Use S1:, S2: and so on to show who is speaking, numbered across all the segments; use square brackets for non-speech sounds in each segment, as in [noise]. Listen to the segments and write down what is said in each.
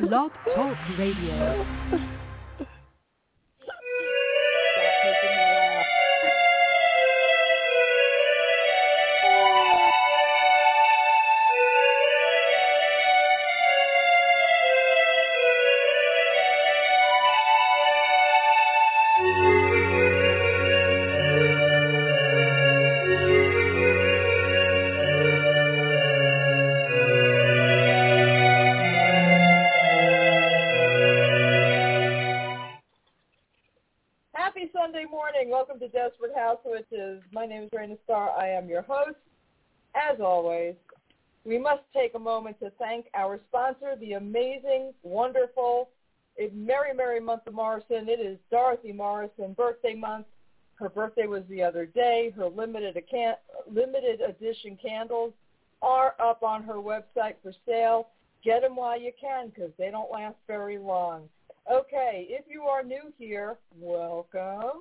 S1: Blog Talk Radio.
S2: As always, we must take a moment to thank our sponsor, the amazing, wonderful, merry, merry month of Morrison. It is Dorothy Morrison birthday month. Her birthday was the other day. Her limited, can- limited edition candles are up on her website for sale. Get them while you can because they don't last very long. Okay, if you are new here, welcome.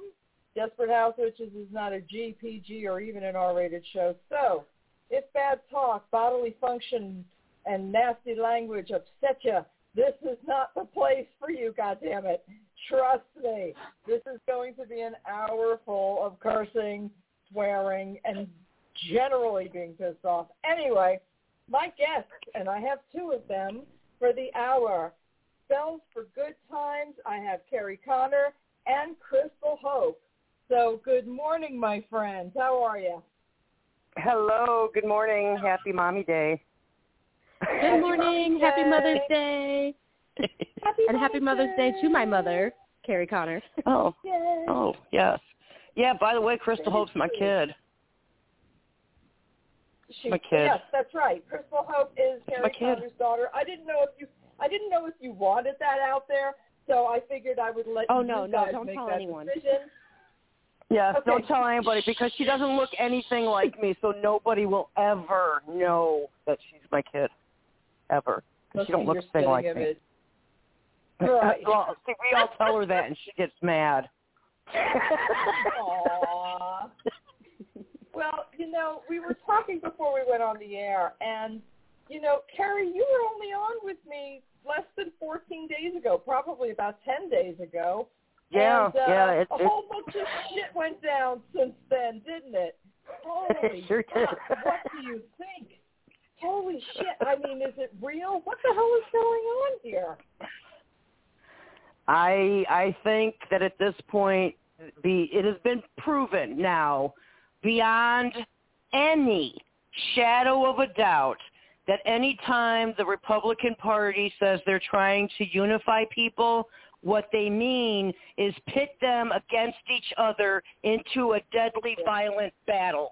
S2: Desperate House Witches is not a GPG or even an R-rated show. So, if bad talk, bodily function, and nasty language upset you, this is not the place for you, God damn it! Trust me. This is going to be an hour full of cursing, swearing, and generally being pissed off. Anyway, my guests, and I have two of them for the hour, spells for good times. I have Kerri Connor and Krystal Hope. So good morning, my friends. How are you?
S3: Hello, good morning. Happy Mommy Day.
S1: Good morning. Happy Mother's Day.
S2: Happy
S1: And happy Mother's Day to my mother, Kerri Connor.
S3: Oh,
S2: Yay.
S3: oh, yes. Yeah, by the way, Krystal Hope's my kid.
S2: She,
S3: my kid.
S2: Yes, that's right. Krystal Hope is
S3: my
S2: Kerri
S3: kid.
S2: Connor's daughter. I didn't know if you I didn't know if you wanted that out there, so I figured I would let
S1: Oh,
S2: you
S1: no, no, don't
S2: make
S1: tell
S2: that
S1: anyone.
S2: decision.
S3: Yes,
S2: Okay.
S3: don't tell anybody because she doesn't look anything like me, so nobody will ever know that she's my kid. Ever.
S2: Let's
S3: she don't look a thing like me. [laughs]
S2: Right.
S3: well, see, we all tell her that and she gets mad. [laughs]
S2: Aw. Well, you know, we were talking before we went on the air, and you know, Kerri, you were only on with me less than 14 days ago, probably about 10 days ago.
S3: Yeah,
S2: and, uh,
S3: yeah, it-
S2: a
S3: it-
S2: whole bunch of shit went down since then, didn't it? [laughs] Holy
S3: Sure did.
S2: what do you think? Holy shit! I mean, is it real? What the hell is going on here?
S3: I I think that at this point the it has been proven now beyond any shadow of a doubt that any time the Republican Party says they're trying to unify people, what they mean is pit them against each other into a deadly violent battle.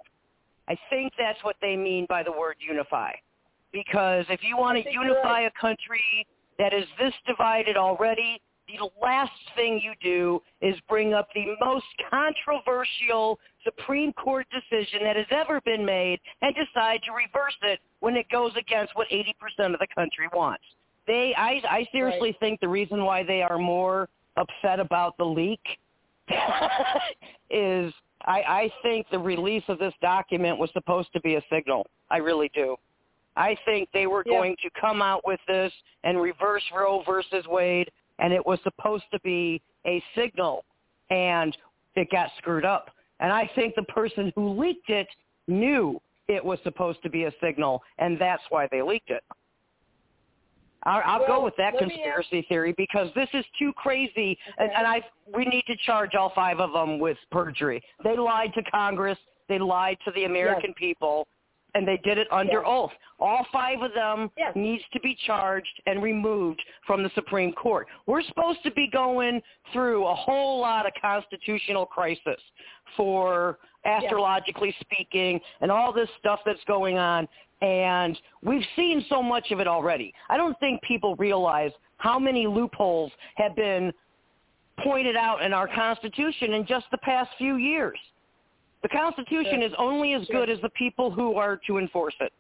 S3: I think that's what they mean by the word unify. Because if you want to unify a country that is this divided already, the last thing you do is bring up the most controversial Supreme Court decision that has ever been made and decide to reverse it when it goes against what 80% of the country wants. They, I, I seriously
S2: Right.
S3: think the reason why they are more upset about the leak [laughs] is I, I think the release of this document was supposed to be a signal. I really do. I think they were
S2: Yeah.
S3: going to come out with this and reverse Roe versus Wade, and it was supposed to be a signal, and it got screwed up. And I think the person who leaked it knew it was supposed to be a signal, and that's why they leaked it. I'll, I'll
S2: Well,
S3: go with that conspiracy theory because this is too crazy, and, and I we need to charge all five of them with perjury. They lied to Congress, they lied to the American people, and they did it under
S2: Yes.
S3: oath. All five of them
S2: Yes.
S3: needs to be charged and removed from the Supreme Court. We're supposed to be going through a whole lot of constitutional crisis for astrologically speaking and all this stuff that's going on and we've seen so much of it already. I don't think people realize how many loopholes have been pointed out in our Constitution in just the past few years. The Constitution is only as good as the people who are to enforce it.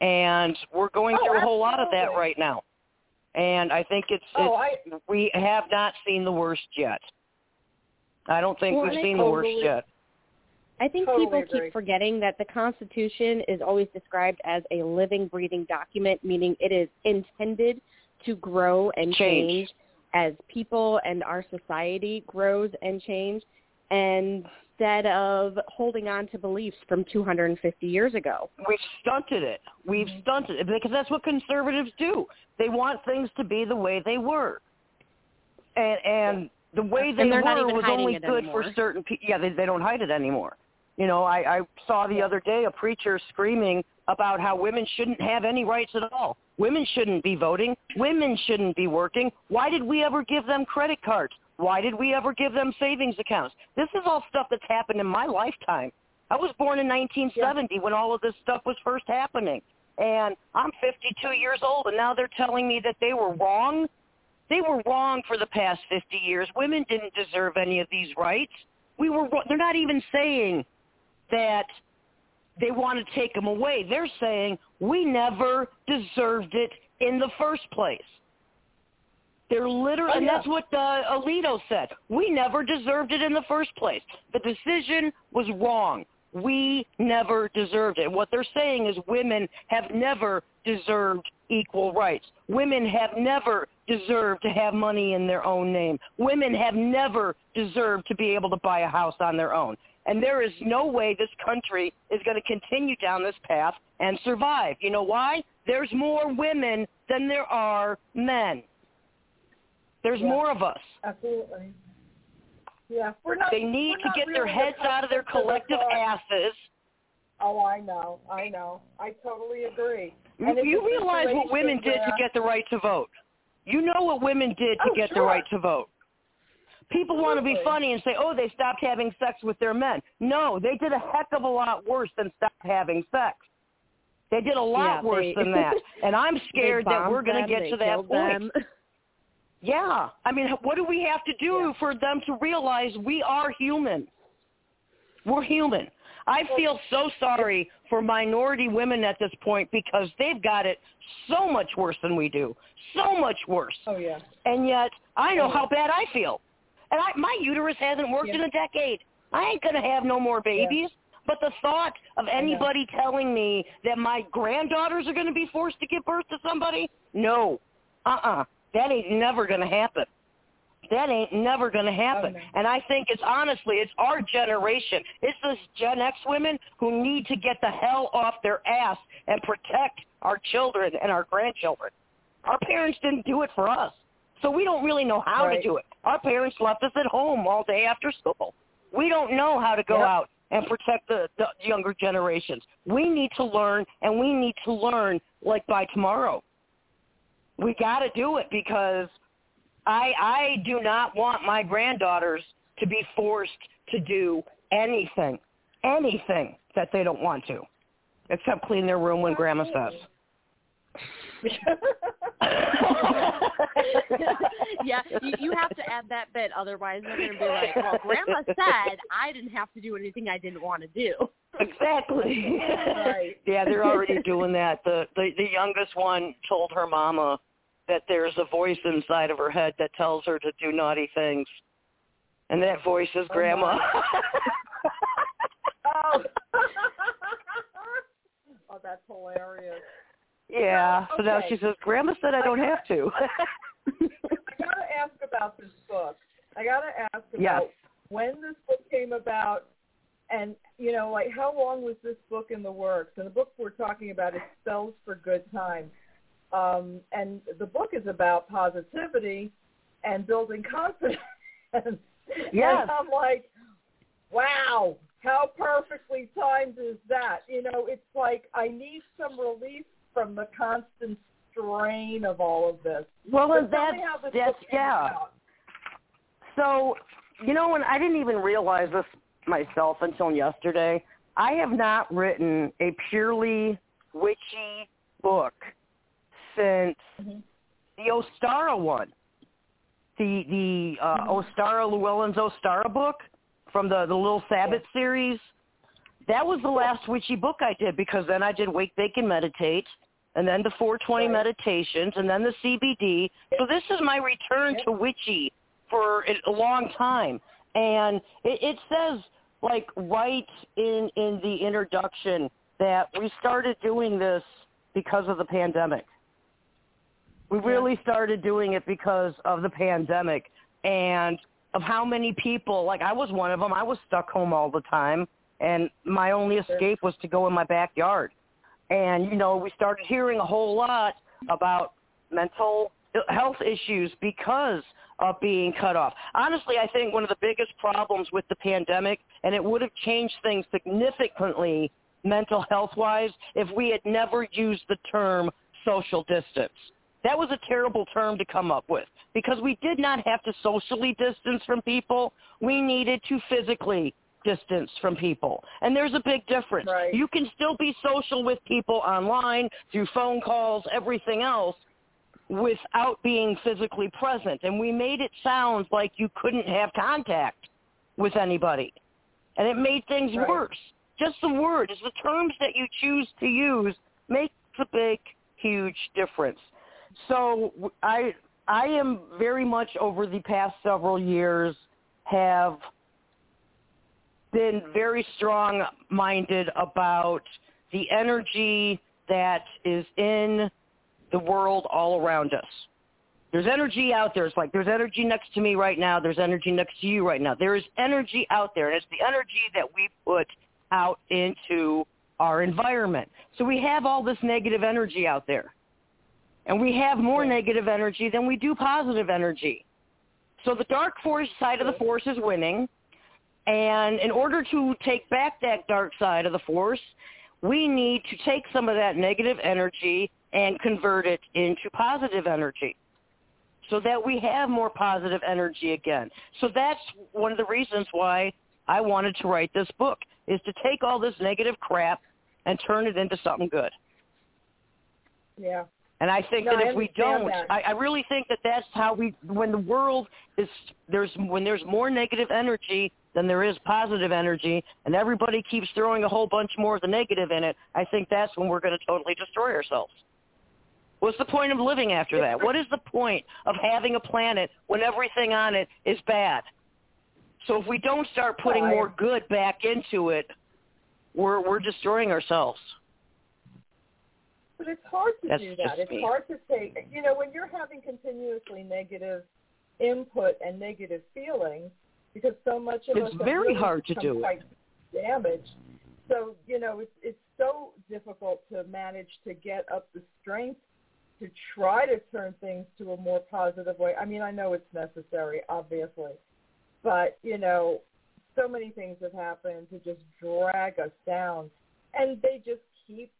S3: And we're going
S2: Oh,
S3: through a whole lot of that right now. And I think it's,
S2: Oh,
S3: it's we have not seen the worst yet. I don't think we've seen the worst yet.
S1: I think
S2: Totally
S1: people
S2: agree.
S1: keep forgetting that the Constitution is always described as a living, breathing document, meaning it is intended to grow and
S3: Change.
S1: change as people and our society grows and change instead of holding on to beliefs from 250 years ago.
S3: We've stunted it. We've
S1: Mm-hmm.
S3: stunted it because that's what conservatives do. They want things to be the way they were, and and the way they
S1: And they're
S3: were
S1: not even
S3: was
S1: hiding
S3: only good
S1: anymore.
S3: for certain people. Yeah, they they don't hide it anymore. You know, I, I saw the other day a preacher screaming about how women shouldn't have any rights at all. Women shouldn't be voting. Women shouldn't be working. Why did we ever give them credit cards? Why did we ever give them savings accounts? This is all stuff that's happened in my lifetime. I was born in 1970 when all of this stuff was first happening. And I'm 52 years old, and now they're telling me that they were wrong. They were wrong for the past 50 years. Women didn't deserve any of these rights. We were. wrong. They're not even saying that they want to take them away. They're saying we never deserved it in the first place. They're literally,
S2: Oh,
S3: and that's what uh, Alito said. We never deserved it in the first place. The decision was wrong. We never deserved it. What they're saying is women have never deserved equal rights. Women have never deserved to have money in their own name. Women have never deserved to be able to buy a house on their own. And there is no way this country is going to continue down this path and survive. You know why? There's more women than there are men. There's
S2: Yeah.
S3: more of us.
S2: Absolutely. Yeah, we're not.
S3: They need to get their heads out of their collective asses.
S2: Oh, I know, I know, I totally agree. And
S3: You realize what women did to get the right to vote. You know what women did to
S2: Oh,
S3: get the right to vote. People want to be funny and say, oh, they stopped having sex with their men. No, they did a heck of a lot worse than stop having sex. They did a lot
S1: Yeah,
S3: worse
S1: they-
S3: than that. [laughs] And I'm scared that we're going to get to that point.
S1: them.
S3: Yeah. I mean, what do we have to do
S2: Yeah.
S3: for them to realize we are human? We're human. I feel so sorry for minority women at this point because they've got it so much worse than we do. So much worse.
S2: Oh yeah.
S3: And yet, I know
S2: Oh.
S3: how bad I feel. And I, my uterus hasn't worked
S2: Yeah.
S3: in a decade. I ain't to have no more babies. But the thought of anybody telling me that my granddaughters are going to be forced to give birth to somebody, no. Uh-uh. That ain't never to happen. That ain't never going to happen.
S2: Oh.
S3: And I think it's honestly, it's our generation. It's this Gen X women who need to get the hell off their ass and protect our children and our grandchildren. Our parents didn't do it for us. So we don't really know how
S2: Right.
S3: to do it. Our parents left us at home all day after school. We don't know how to go
S2: Yep.
S3: out and protect the, the younger generations. We need to learn, and we need to learn like by tomorrow. We got to do it because I I do not want my granddaughters to be forced to do anything, anything that they don't want to, except clean their room when Grandma says. [laughs]
S1: yeah, you, you have to add that bit, otherwise they're going to be like, "Well, Grandma said I didn't have to do anything I didn't want to do."
S3: Exactly.
S2: Right.
S3: yeah, they're already doing that. The, the the youngest one told her mama that there's a voice inside of her head that tells her to do naughty things. And that voice is
S2: Oh,
S3: grandma. [laughs]
S2: oh. [laughs] oh, that's hilarious.
S3: Yeah. So now she says, Grandma said I don't have to. [laughs]
S2: I gotta ask about this book. I gotta ask about
S3: Yes.
S2: when this book came about, and you know, like how long was this book in the works? And the book we're talking about is Spells for Good Times, um, and the book is about positivity and building [laughs] confidence.
S3: Yes.
S2: And I'm like, wow, how perfectly timed is that? You know, it's like I need some relief from the constant strain of all of this.
S3: well,
S2: tell
S3: that's,
S2: this
S3: that's yeah.
S2: about.
S3: So, you know, and I didn't even realize this myself until yesterday. I have not written a purely witchy book since
S2: Mhm.
S3: the Ostara one, the the uh, Ostara Llewellyn's Ostara book from the the Little Sabbath series. That was the last witchy book I did because then I did Wake, Bake, and Meditate, and then the 420
S2: Right.
S3: meditations, and then the CBD. So this is my return to witchy for a- long time, and it, it says like right in in the introduction that we started doing this because of the pandemic. We really started doing it because of the pandemic and of how many people, like I was one of them, I was stuck home all the time and my only escape was to go in my backyard. And, you know, we started hearing a whole lot about mental health issues because of being cut off. Honestly, I think one of the biggest problems with the pandemic, and it would have changed things significantly mental health-wise if we had never used the term social distance. That was a terrible term to come up with because we did not have to socially distance from people. We needed to physically distance from people. And there's a big difference.
S2: Right.
S3: You can still be social with people online, through phone calls, everything else, without being physically present. And we made it sound like you couldn't have contact with anybody. And it made things
S2: Right.
S3: worse. Just the words, the terms that you choose to use makes a big, huge difference. So I I am very much over the past several years have been very strong minded about the energy that is in the world all around us. There's energy out there. It's like there's energy next to me right now. There's energy next to you right now. There is energy out there, and it's the energy that we put out into our environment. So we have all this negative energy out there. And we have more negative energy than we do positive energy. So the dark force side of the force is winning. And in order to take back that dark side of the force, we need to take some of that negative energy and convert it into positive energy so that we have more positive energy again. So that's one of the reasons why I wanted to write this book is to take all this negative crap and turn it into something good.
S2: Yeah.
S3: And I think
S2: No,
S3: that if we don't. I, I really think that that's how we. When the world is there's when there's more negative energy than there is positive energy, and everybody keeps throwing a whole bunch more of the negative in it, I think that's when we're going to totally destroy ourselves. What's the point of living after that? What is the point of having a planet when everything on it is bad? So if we don't start putting more good back into it, we're we're destroying ourselves.
S2: But it's hard to
S3: That's
S2: do that. It's
S3: me.
S2: hard to take, you know, when you're having continuously negative input and negative feelings, because so much of
S3: It's
S2: us
S3: very
S2: really
S3: hard to do it.
S2: damaged. So you know, it's it's so difficult to manage to get up the strength to try to turn things to a more positive way. I mean, I know it's necessary, obviously, but you know, so many things have happened to just drag us down, and they just keep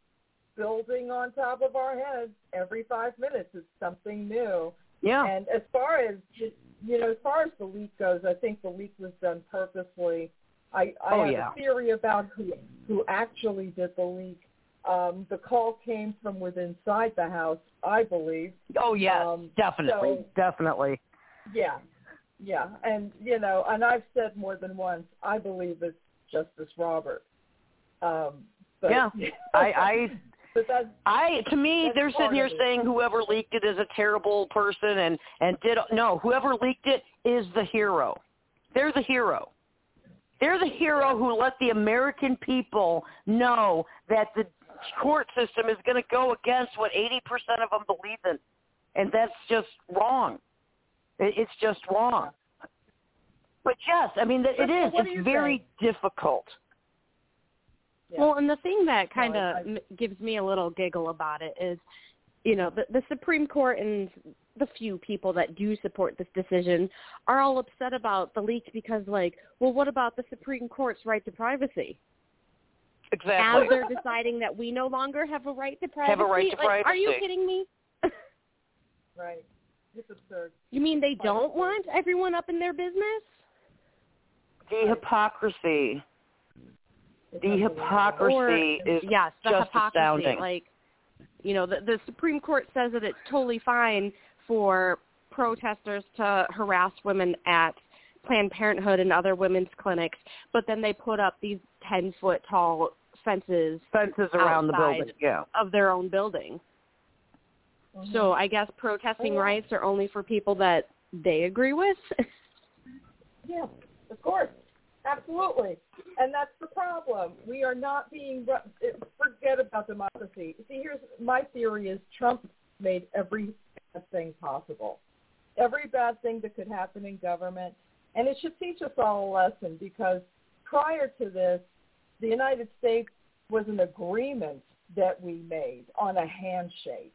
S2: building on top of our heads every five minutes. is something new.
S3: Yeah.
S2: And as far as you know, as far as the leak goes, I think the leak was done purposely. I, I
S3: Oh,
S2: have
S3: yeah.
S2: a theory about who who actually did the leak. Um, the call came from within inside the house, I believe.
S3: Oh yeah,
S2: Um,
S3: definitely,
S2: so-
S3: definitely.
S2: Yeah, yeah, and you know, and I've said more than once, I believe it's Justice Robert. Um, but,
S3: Yeah, [laughs] I, I,
S2: but that's
S3: I. To me, they're sitting here saying whoever leaked it is a terrible person, and and did no. Whoever leaked it is the hero. They're the hero. They're the hero who let the American people know that the court system is going to go against what 80% of them believe in, and that's just wrong. It, it's just wrong. But yes, I mean, it is.
S2: what do you
S3: It's very difficult.
S2: Yeah.
S1: Well, and the thing that kind of m gives me a little giggle about it is, you know, the, the Supreme Court and the few people that do support this decision are all upset about the leak because, like, well, what about the Supreme Court's right to privacy?
S3: Exactly.
S1: As they're deciding that we no longer have a right to privacy.
S3: Have a right to
S1: like, Are you kidding me?
S2: right. It's absurd.
S1: you mean they don't want everyone up in their business?
S3: The hypocrisy.
S2: It's
S3: The hypocrisy
S1: or
S3: is
S1: yes, the
S3: just
S1: hypocrisy.
S3: astounding.
S1: Like, you know, the, the Supreme Court says that it's totally fine for protesters to harass women at Planned Parenthood and other women's clinics, but then they put up these ten foot tall fences
S3: fences around the building. Yeah.
S1: of their own building.
S2: Mhm.
S1: So I guess protesting
S2: Oh, yeah.
S1: rights are only for people that they agree with. [laughs]
S2: Yeah, of course. Absolutely. And that's the problem. We are not being, forget about democracy. See, here's my theory is Trump made every bad thing possible. Every bad thing that could happen in government, and it should teach us all a lesson because prior to this, the United States was an agreement that we made on a handshake.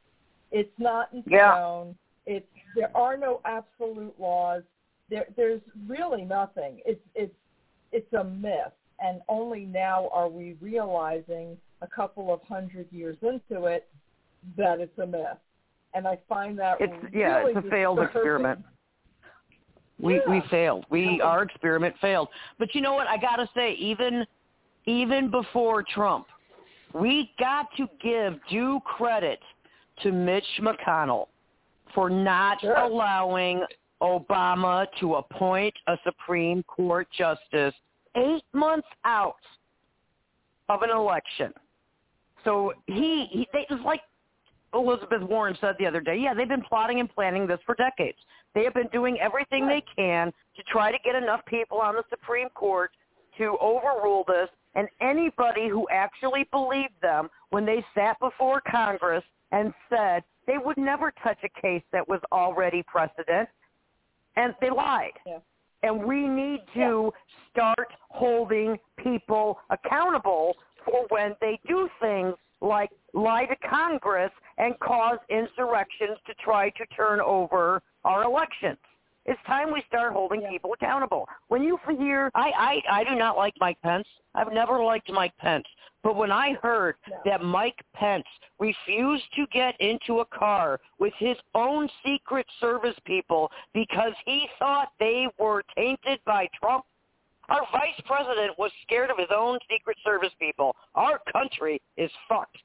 S2: It's not in stone. Yeah. It's there are no absolute laws. There, there's really nothing. It's it's it's a myth, and only now are we realizing a couple of hundred years into it that it's a myth. And I find that
S3: it's
S2: really
S3: yeah, it's a failed experiment. We
S2: yeah.
S3: we failed. We our experiment failed. But you know what? I gotta say, even even before Trump, we got to give due credit to Mitch McConnell for not
S2: sure.
S3: allowing Obama to appoint a Supreme Court justice eight months out of an election. So he, he they, it was like Elizabeth Warren said the other day, yeah, they've been plotting and planning this for decades. They have been doing everything they can to try to get enough people on the Supreme Court to overrule this. And anybody who actually believed them when they sat before Congress and said they would never touch a case that was already precedent, and they lied.
S2: Yeah.
S3: And we need to start holding people accountable for when they do things like lie to Congress and cause insurrections to try to turn over our elections. It's time we start holding
S2: yeah.
S3: people accountable. When you hear, I, I, I do not like Mike Pence. I've never liked Mike Pence. But when I heard
S2: no.
S3: that Mike Pence refused to get into a car with his own Secret Service people because he thought they were tainted by Trump, our vice president was scared of his own Secret Service people. Our country is fucked.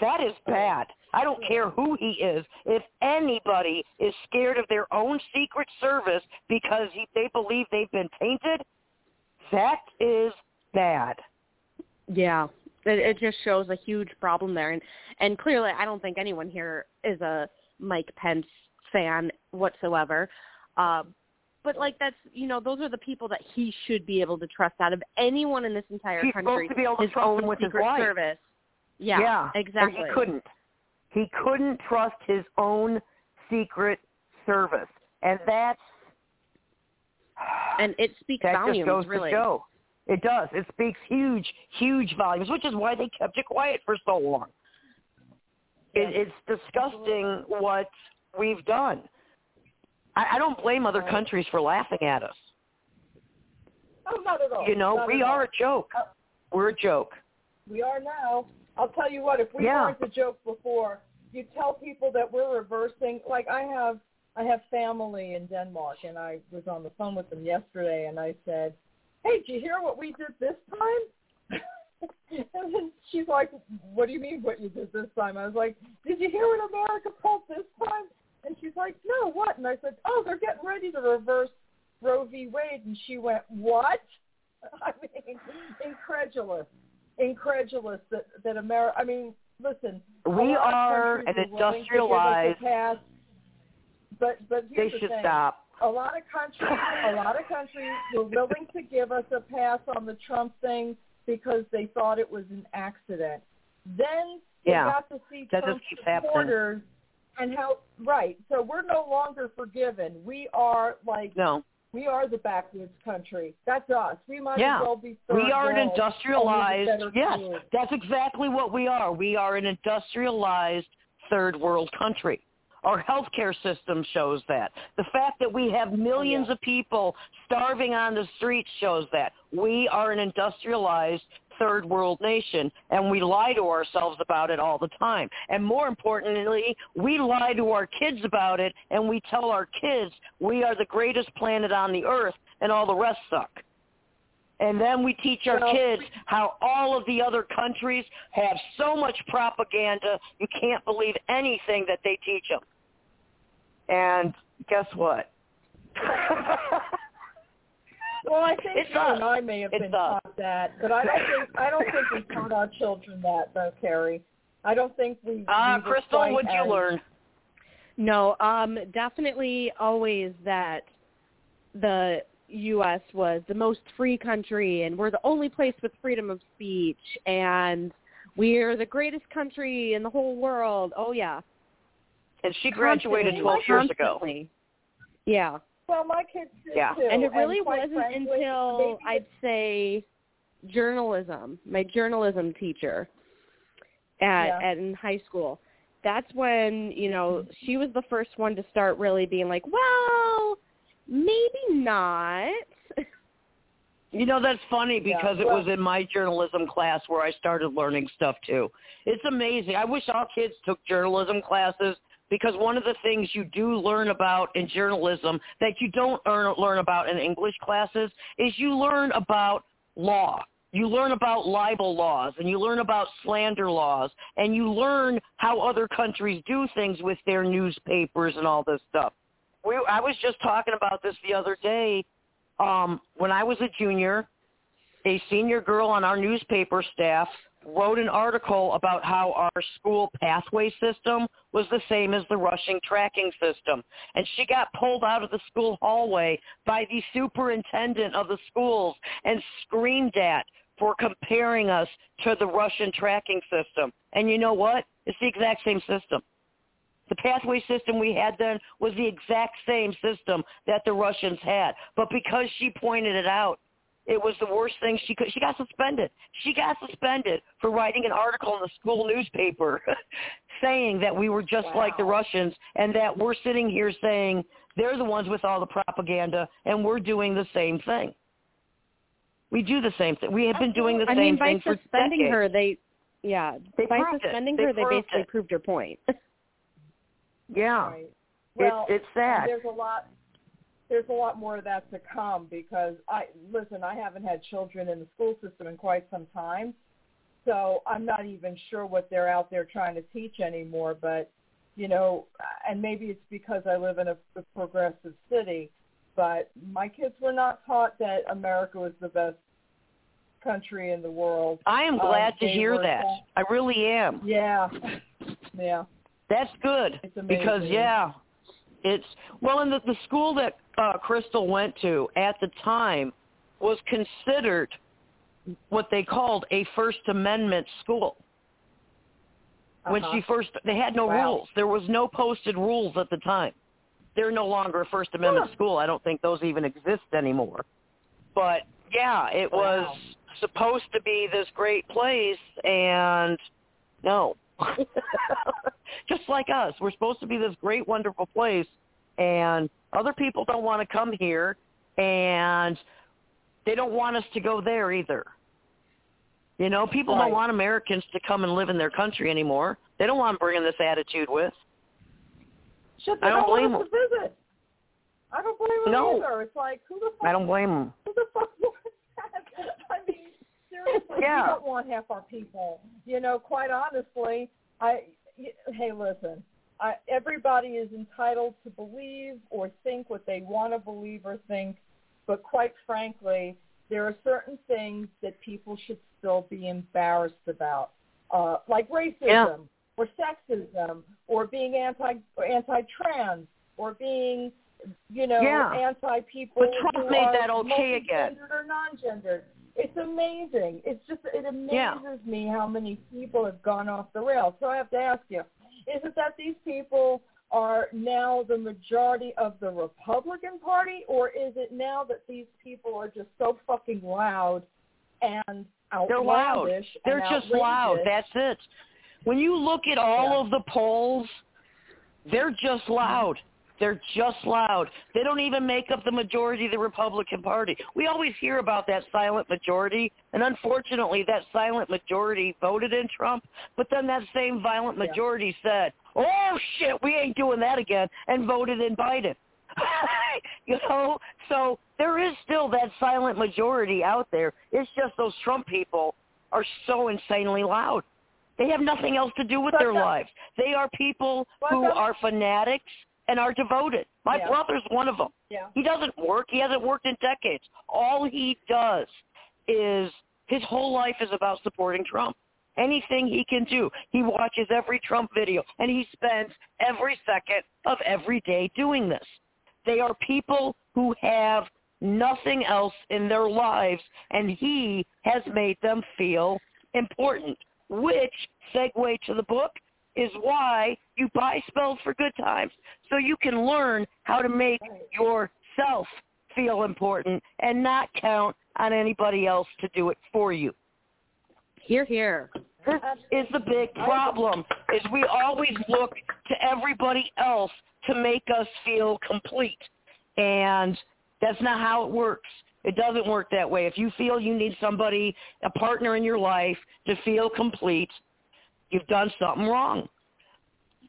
S3: That is bad. I don't care who he is. If anybody is scared of their own Secret Service because he, they believe they've been tainted, that is bad.
S1: Yeah, it, it just shows a huge problem there, and and clearly, I don't think anyone here is a Mike Pence fan whatsoever. Uh, but like that's you know those are the people that he should be able to trust out of anyone in this entire
S3: He's
S1: country.
S3: supposed to be able to
S1: his
S3: trust
S1: own
S3: him with
S1: Secret
S3: his life.
S1: Service. Yeah,
S3: yeah,
S1: exactly.
S3: And he couldn't. He couldn't trust his own Secret Service, and that's
S1: and it speaks
S3: that
S1: volumes.
S3: just goes
S1: really,
S3: to show. It does. It speaks huge, huge volumes, which is why they kept it quiet for so long. It, it's disgusting what we've done. I, I don't blame other countries for laughing at us.
S2: Oh, not at all.
S3: You know,
S2: not
S3: we are
S2: all.
S3: a joke. Uh, We're a joke.
S2: We are now. I'll tell you what, if we
S3: Yeah.
S2: weren't a joke before, you tell people that we're reversing. Like I have, I have family in Denmark, and I was on the phone with them yesterday, and I said, "Hey, did you hear what we did this time?" [laughs] and then she's like, "What do you mean what you did this time?" I was like, "Did you hear what America pulled this time?" And she's like, "No, what?" And I said, "Oh, they're getting ready to reverse Roe v. Wade." And she went, "What?" [laughs] I mean, incredulous incredulous that that America. I mean, listen,
S3: We are an industrialized.
S2: Pass, but but
S3: They
S2: here's
S3: should
S2: the thing.
S3: stop.
S2: A lot of countries, a lot of countries were willing to give us a pass on the Trump thing because they thought it was an accident. Then they
S3: Yeah,
S2: got to see
S3: that just
S2: Trump
S3: keeps happening.
S2: supporters and how right. So we're no longer forgiven. We are like
S3: No.
S2: We are the backwoods country. That's us. We might
S3: Yeah.
S2: as well be third
S3: We are an industrialized.
S2: only with better
S3: Yes,
S2: food.
S3: that's exactly what we are. We are an industrialized third world country. Our healthcare system shows that. The fact that we have millions
S2: yeah.
S3: of people starving on the streets shows that. We are an industrialized third world nation and we lie to ourselves about it all the time. And more importantly, we lie to our kids about it and we tell our kids we are the greatest planet on the earth and all the rest suck. And then we teach our kids how all of the other countries have so much propaganda, you can't believe anything that they teach them. And guess what? [laughs]
S2: Well, I think
S3: It's
S2: you
S3: us.
S2: and I may have
S3: It's
S2: been
S3: us.
S2: taught that, but I don't think I don't think we taught our children that, though, Kerri. I don't think we.
S3: Ah,
S2: we were Krystal,
S3: what'd you learn?
S1: No, um, definitely always that the U.S. was the most free country, and we're the only place with freedom of speech, and we're the greatest country in the whole world. Oh yeah,
S3: And she graduated 12 years ago.
S1: Yeah.
S2: Well, my kids did
S3: Yeah.
S2: too.
S1: And it really
S2: quite
S1: wasn't
S2: frankly,
S1: until I'd say journalism, my journalism teacher at,
S2: Yeah.
S1: at in high school. That's when, you know, she was the first one to start really being like, Well, maybe not [laughs]
S3: You know, that's funny
S2: Yeah,
S3: because it was in my journalism class where I started learning stuff too. It's amazing. I wish all kids took journalism classes because one of the things you do learn about in journalism that you don't learn, about in English classes is you learn about law. You learn about libel laws and you learn about slander laws and you learn how other countries do things with their newspapers and all this stuff. We, I was just talking about this the other day um, when I was a junior, a senior girl on our newspaper staff wrote an article about how our school pathway system was the same as the Russian tracking system. And she got pulled out of the school hallway by the superintendent of the schools and screamed at for comparing us to the Russian tracking system. And you know what? It's the exact same system. The pathway system we had then was the exact same system that the Russians had. But because she pointed it out, it was the worst thing she could. She got suspended. She got suspended for writing an article in the school newspaper [laughs] saying that we were just like the Russians and that we're sitting here saying they're the ones with all the propaganda and we're doing the same thing. We do the same thing. We have been doing the
S1: I
S3: same
S1: mean by
S3: thing for
S1: suspending
S3: decades.
S1: her they yeah.
S3: They
S1: by
S3: proved it.
S1: suspending
S3: They
S1: her they
S3: proved
S1: basically
S3: it.
S1: proved her point. [laughs]
S3: Yeah.
S2: Right. Well,
S3: it's
S2: and
S3: sad.
S2: There's a lot. There's a lot more of that to come because I listen. I haven't had children in the school system in quite some time, so I'm not even sure what they're out there trying to teach anymore. But you know, and maybe it's because I live in a, a progressive city, but my kids were not taught that America was the best country in the world.
S3: I am
S2: Um,
S3: glad to hear that.
S2: taught-
S3: I really am.
S2: Yeah, yeah.
S3: That's good
S2: It's amazing.
S3: because yeah, it's well, and the, the school that uh, Krystal went to at the time was considered what they called a First Amendment school. When
S2: Uh-huh.
S3: she first, they had no
S2: Wow.
S3: rules. There was no posted rules at the time. They're no longer a First Amendment
S2: Huh.
S3: school. I don't think those even exist anymore. But yeah, it was supposed to be this great place, and no. [laughs] Just like us, we're supposed to be this great, wonderful place, and other people don't want to come here, and they don't want us to go there either. You know, people
S2: Right.
S3: don't want Americans to come and live in their country anymore. They don't want to bringing this attitude with.
S2: Shit,
S3: I don't
S2: want
S3: blame
S2: to visit. I don't blame them
S3: No.
S2: either. It's like who the fuck?
S3: I don't blame them.
S2: Who the fuck [laughs] wants that? I mean, seriously,
S3: Yeah.
S2: we don't want half our people. You know, quite honestly, I. Hey, listen. I, everybody is entitled to believe or think what they want to believe or think, but quite frankly, there are certain things that people should still be embarrassed about, uh, like racism
S3: Yeah.
S2: or sexism or being anti or anti-trans or being, you know,
S3: Yeah.
S2: anti-people
S3: But Trump made that okay again.
S2: or non-gendered. It's amazing. It's just it amazes
S3: Yeah.
S2: me how many people have gone off the rails. So I have to ask you, is it that these people are now the majority of the Republican Party, or is it now that these people are just so fucking loud and
S3: They're loud. They're just loud. That's it. When you look at all
S2: Yeah.
S3: of the polls, they're just loud. They're just loud. They don't even make up the majority of the Republican Party. We always hear about that silent majority, and unfortunately that silent majority voted in Trump, but then that same violent
S2: Yeah.
S3: majority said, oh shit, we ain't doing that again, and voted in Biden. [laughs] you know, so there is still that silent majority out there. It's just those Trump people are so insanely loud. They have nothing else to do with their
S2: the-
S3: lives. They are people who are fanatics and are devoted. My
S2: Yeah.
S3: brother's one of them.
S2: Yeah.
S3: He doesn't work. He hasn't worked in decades. All he does is his whole life is about supporting Trump. Anything he can do. He watches every Trump video and he spends every second of every day doing this. They are people who have nothing else in their lives and he has made them feel important, which segue to the book is why you buy spells for good times. So you can learn how to make yourself feel important and not count on anybody else to do it for you.
S1: Here, here.
S3: This is the big problem, is we always look to everybody else to make us feel complete. And that's not how it works. It doesn't work that way. If you feel you need somebody, a partner in your life to feel complete, you've done something wrong.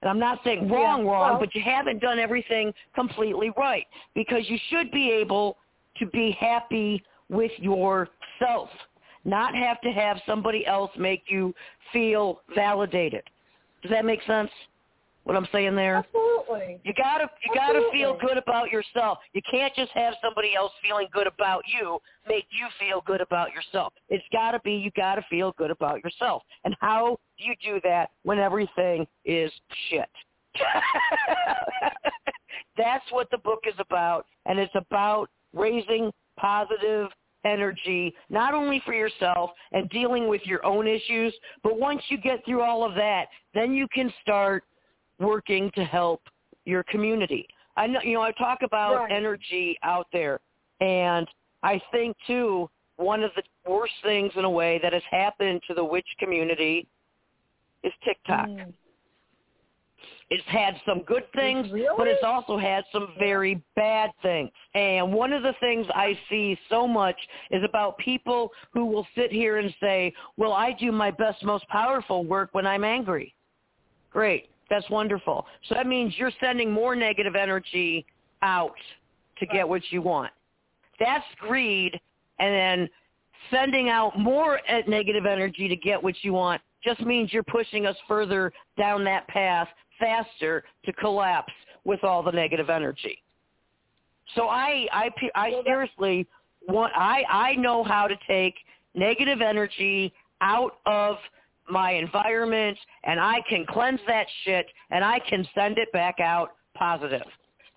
S3: And I'm not saying wrong,
S2: Yeah,
S3: wrong,
S2: well-
S3: but you haven't done everything completely right because you should be able to be happy with yourself, not have to have somebody else make you feel validated. Does that make sense? What I'm saying there?
S2: Absolutely.
S3: You gotta you gotta feel good about yourself. You can't just have somebody else feeling good about you make you feel good about yourself. It's gotta be you gotta feel good about yourself. And how do you do that when everything is shit? [laughs] That's what the book is about, and it's about raising positive energy, not only for yourself and dealing with your own issues, but once you get through all of that, then you can start working to help your community. I know, you know, I talk about
S2: Right.
S3: energy out there, and I think too one of the worst things in a way that has happened to the witch community is TikTok.
S2: Mm.
S3: It's had some good things,
S2: Really?
S3: but it's also had some very bad things. And one of the things I see so much is about people who will sit here and say, well, I do my best, most powerful work when I'm angry. Great. That's wonderful. So that means you're sending more negative energy out to get what you want. That's greed. And then sending out more negative energy to get what you want just means you're pushing us further down that path faster to collapse with all the negative energy. So I, I, I seriously want, I, I know how to take negative energy out of my environment and I can cleanse that shit and I can send it back out positive.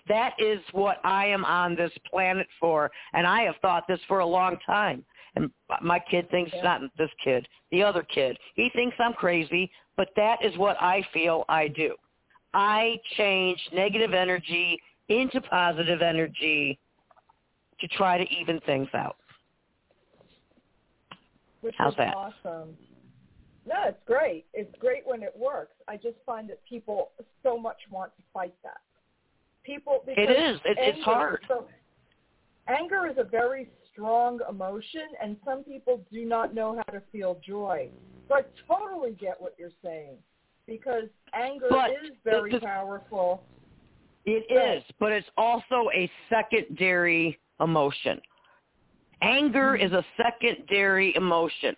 S3: That is what I am on this planet for, and I have thought this for a long time. And my kid thinks
S2: Yeah.
S3: not this kid, the other kid. He thinks I'm crazy, but that is what I feel I do. I change negative energy into positive energy to try to even things out.
S2: Which
S3: How's that?
S2: awesome. No, it's great. It's great when it works. I just find that people so much want to fight that. People because
S3: It is. It, it's hard.
S2: So anger is a very strong emotion, and some people do not know how to feel joy. So I totally get what you're saying because anger
S3: But
S2: is very
S3: the- the-
S2: powerful.
S3: It
S2: Right.
S3: is, but it's also a secondary emotion. Anger mm-hmm. is a secondary emotion,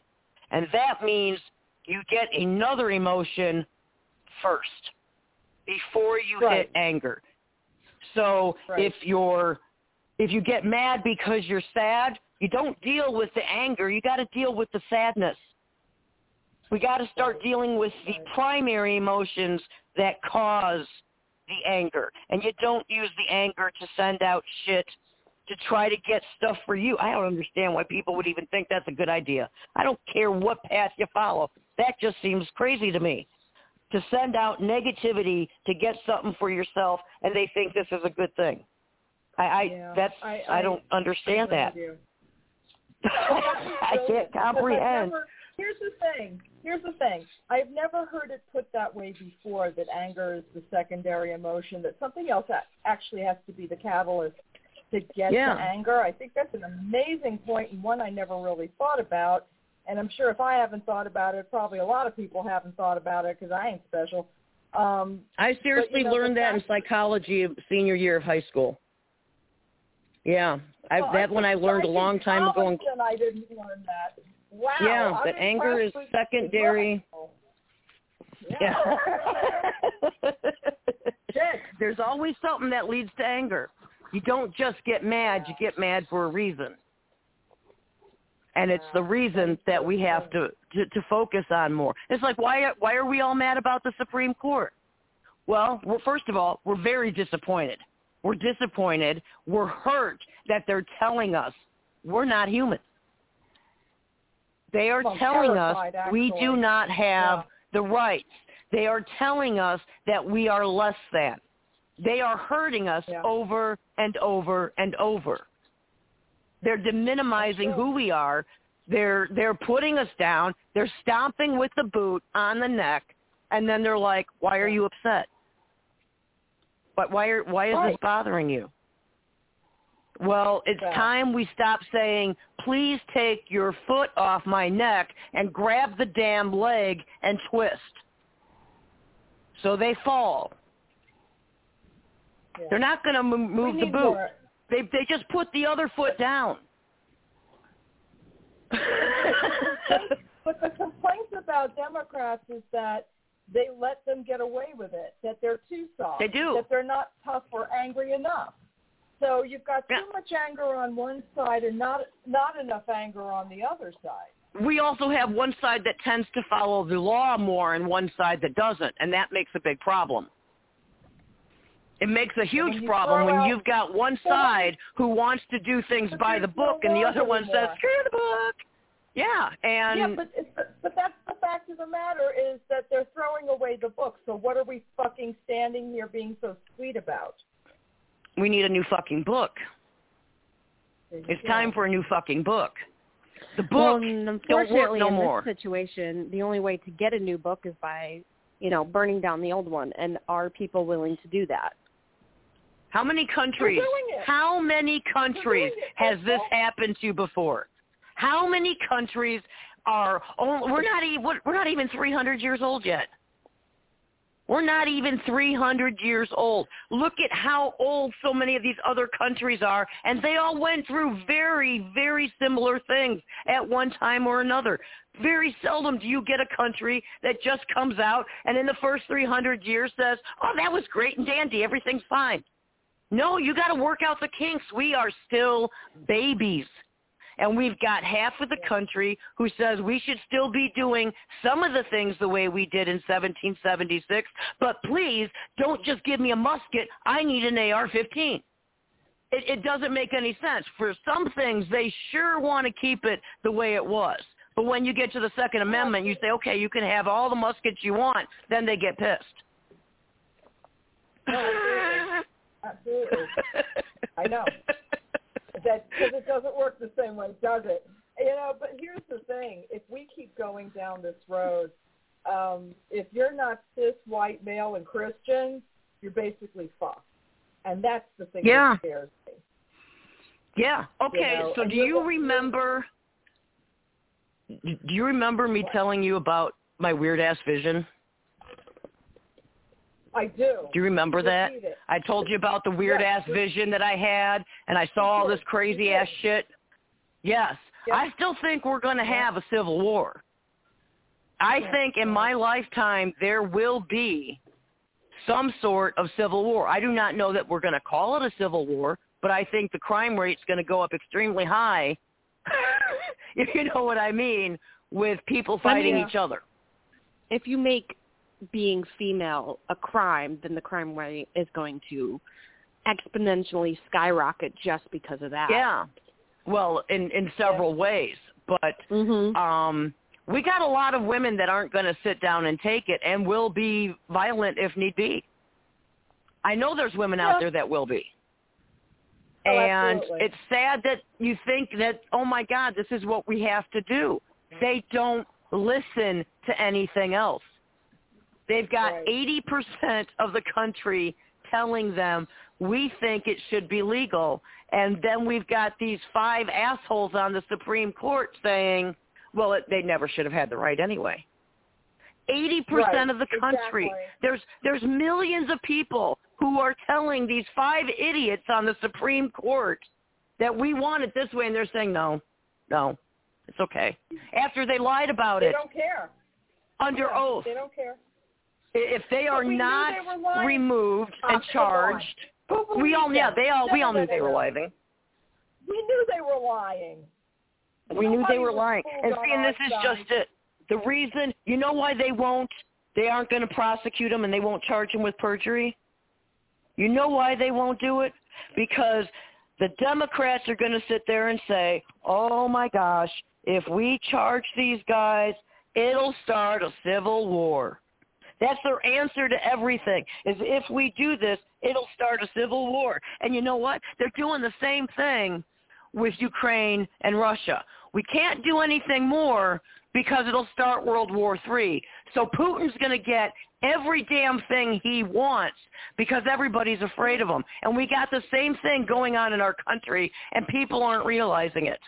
S3: and that means you get another emotion first before you
S2: Right.
S3: hit anger. So
S2: Right.
S3: if you're if you get mad because you're sad, you don't deal with the anger, you got to deal with the sadness. We got to start dealing with the primary emotions that cause the anger. And you don't use the anger to send out shit to try to get stuff for you. I don't understand why people would even think that's a good idea. I don't care what path you follow. That just seems crazy to me. To send out negativity to get something for yourself and they think this is a good thing. I, I
S2: Yeah,
S3: that's
S2: I-
S3: I,
S2: I
S3: don't understand that. [laughs] I can't comprehend.
S2: never- here's the thing. Here's the thing. I've never heard it put that way before. That anger is the secondary emotion. That something else actually has to be the catalyst to get
S3: Yeah.
S2: to anger. I think that's an amazing point and one I never really thought about. And I'm sure if I haven't thought about it, probably a lot of people haven't thought about it because I ain't special. Um,
S3: I seriously
S2: know,
S3: learned that in psychology of senior year of high school. Yeah, I,
S2: well,
S3: that one I learned a long time ago.
S2: And I didn't learn that. Wow.
S3: Yeah,
S2: I'm
S3: that anger is secondary.
S2: Yeah.
S3: Yeah. [laughs] There's always something that leads to anger. You don't just get mad, you get mad for a reason. And it's the reason that we have to, to, to focus on more. It's like why why are we all mad about the Supreme Court? Well, we're, first of all, we're very disappointed. We're disappointed. We're hurt that they're telling us we're not human. They are
S2: Well,
S3: telling us
S2: terrified,
S3: we do not have
S2: Yeah.
S3: the rights. They are telling us that we are less than. They are hurting us
S2: Yeah.
S3: over and over and over. They're deminimizing who we are. They're they're putting us down. They're stomping with the boot on the neck, and then they're like, "Why are you upset? But why are why is this bothering you?" Well, it's
S2: Yeah.
S3: time we stop saying, "Please take your foot off my neck and grab the damn leg and twist." So they fall.
S2: Yeah.
S3: They're not going to move the boot.
S2: more.
S3: They they just put the other foot down. [laughs]
S2: But the complaints about Democrats is that they let them get away with it, that they're too soft,
S3: They do.
S2: that they're not tough or angry enough. So you've got too
S3: Yeah.
S2: much anger on one side and not not enough anger on the other side.
S3: we also have one side that tends to follow the law more and one side that doesn't, and that makes a big problem. It makes a huge problem when you've got one side who wants to do things by the book and the other one says,
S2: anymore.
S3: screw the book. Yeah, and
S2: yeah, but it's, but that's the fact of the matter is that they're throwing away the book. So what are we fucking standing here being so sweet about?
S3: we need a new fucking book. It's time for a new fucking book. The book
S1: well, and
S3: don't work
S1: unfortunately,
S3: no
S1: in
S3: more.
S1: this situation, the only way to get a new book is by, you know, burning down the old one. And are people willing to do that?
S3: How many countries? How many countries has this happened to you before? How many countries are? Oh, we're not even we're not even 300 years old yet. We're not even 300 years old. Look at how old so many of these other countries are, and they all went through very, very similar things at one time or another. Very seldom do you get a country that just comes out and in the first 300 years says, oh, that was great and dandy, everything's fine. No, you got to work out the kinks. We are still babies. And we've got half of the country who says we should still be doing some of the things the way we did in 1776, but please don't just give me a musket. I need an AR-15. It, it doesn't make any sense. For some things, they sure want to keep it the way it was. But when you get to the Second Amendment, you say, okay, you can have all the muskets you want. Then they get pissed.
S2: Absolutely. [laughs] I know. that because it doesn't work the same way, does it? You know, but here's the thing: if we keep going down this road, um, if you're not cis white male and Christian, you're basically fucked, and that's the thing
S3: Yeah.
S2: that scares me.
S3: Yeah. Okay.
S2: You know,
S3: so
S2: and
S3: do you remember? Do you remember me telling you about my weird ass vision?
S2: I do.
S3: Do you remember that? I told you about the weird
S2: Yes.
S3: ass vision that I had, and I saw all this crazy ass shit. Yes.
S2: Yep.
S3: I still think we're going to
S2: Yeah.
S3: have a civil war. I
S2: Yeah.
S3: think in my lifetime there will be some sort of civil war. I do not know that we're going to call it a civil war, but I think the crime rate's going to go up extremely high. [laughs] if you know what I mean, with people fighting
S1: Yeah.
S3: each other.
S1: If you make being female a crime, then the crime rate is going to exponentially skyrocket just because of that.
S3: Yeah. Well, in in several ways, but
S1: Mhm.
S3: um we got a lot of women that aren't going to sit down and take it and will be violent if need be. I know there's women out there that will be.
S2: Oh,
S3: and
S2: absolutely.
S3: it's sad that you think that oh my god, this is what we have to do. They don't listen to anything else. They've got
S2: Right.
S3: 80% of the country telling them we think it should be legal. And then we've got these five assholes on the Supreme Court saying, well, it, they never should have had the right anyway. 80%
S2: Right,
S3: of the country.
S2: exactly.
S3: There's there's millions of people who are telling these five idiots on the Supreme Court that we want it this way and they're saying no. No. It's okay. After they lied about
S2: They
S3: it They
S2: don't care.
S3: under
S2: Yeah,
S3: oath.
S2: They don't care.
S3: If they are not
S2: they
S3: removed and charged, we all yeah, they all we all knew they were lying.
S2: We knew they were lying.
S3: We knew they were lying. And see, and this is just it. The reason, you know why they won't, they aren't going to prosecute him and they won't charge him with perjury? You know why they won't do it? Because the Democrats are going to sit there and say, oh my gosh, if we charge these guys, it'll start a civil war. That's their answer to everything. Is if we do this, it'll start a civil war. And you know what? They're doing the same thing with Ukraine and Russia. We can't do anything more because it'll start World War III. So Putin's going to get every damn thing he wants because everybody's afraid of him. And we got the same thing going on in our country, and people aren't realizing it.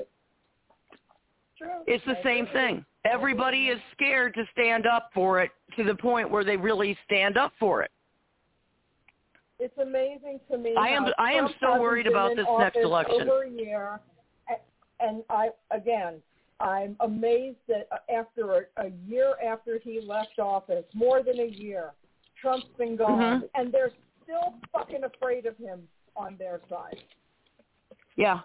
S2: True.
S3: It's the same thing. Everybody is scared to stand up for it to the point where they really stand up for it.
S2: It's amazing to me.
S3: I am I am so worried about this next election.
S2: Over a year, and I again, I'm amazed that after a, a year after he left office, more than a year, Trump's been gone,
S3: Mhm.
S2: and they're still fucking afraid of him on their side.
S3: Yeah.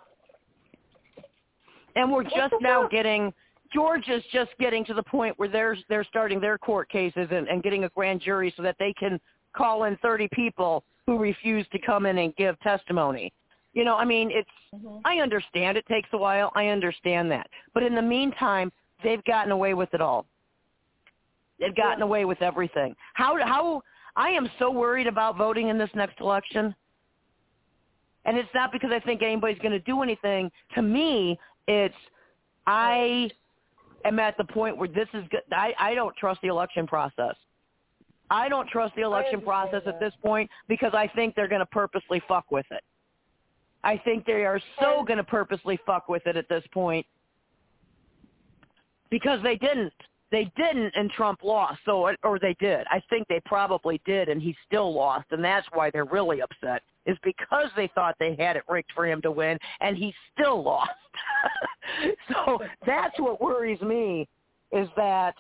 S3: And we're just now getting Georgia's just getting to the point where they're they're starting their court cases and, and getting a grand jury so that they can call in 30 people who refuse to come in and give testimony. You know, I mean, it's
S2: Mhm.
S3: I understand it takes a while. I understand that. But in the meantime, they've gotten away with it all. They've gotten
S2: Yeah.
S3: away with everything. How how I am so worried about voting in this next election. And it's not because I think anybody's going to do anything. To me, it's I am at the point where this is good. I I don't trust the election process. I don't trust the election process
S2: that.
S3: at this point because I think they're going to purposely fuck with it. I think they are so going to purposely fuck with it at this point because they didn't. They didn't, and Trump lost. So, or they did. I think they probably did, and he still lost, and that's why they're really upset. Is because they thought they had it rigged for him to win, and he still lost. [laughs] so that's what worries me. Is that,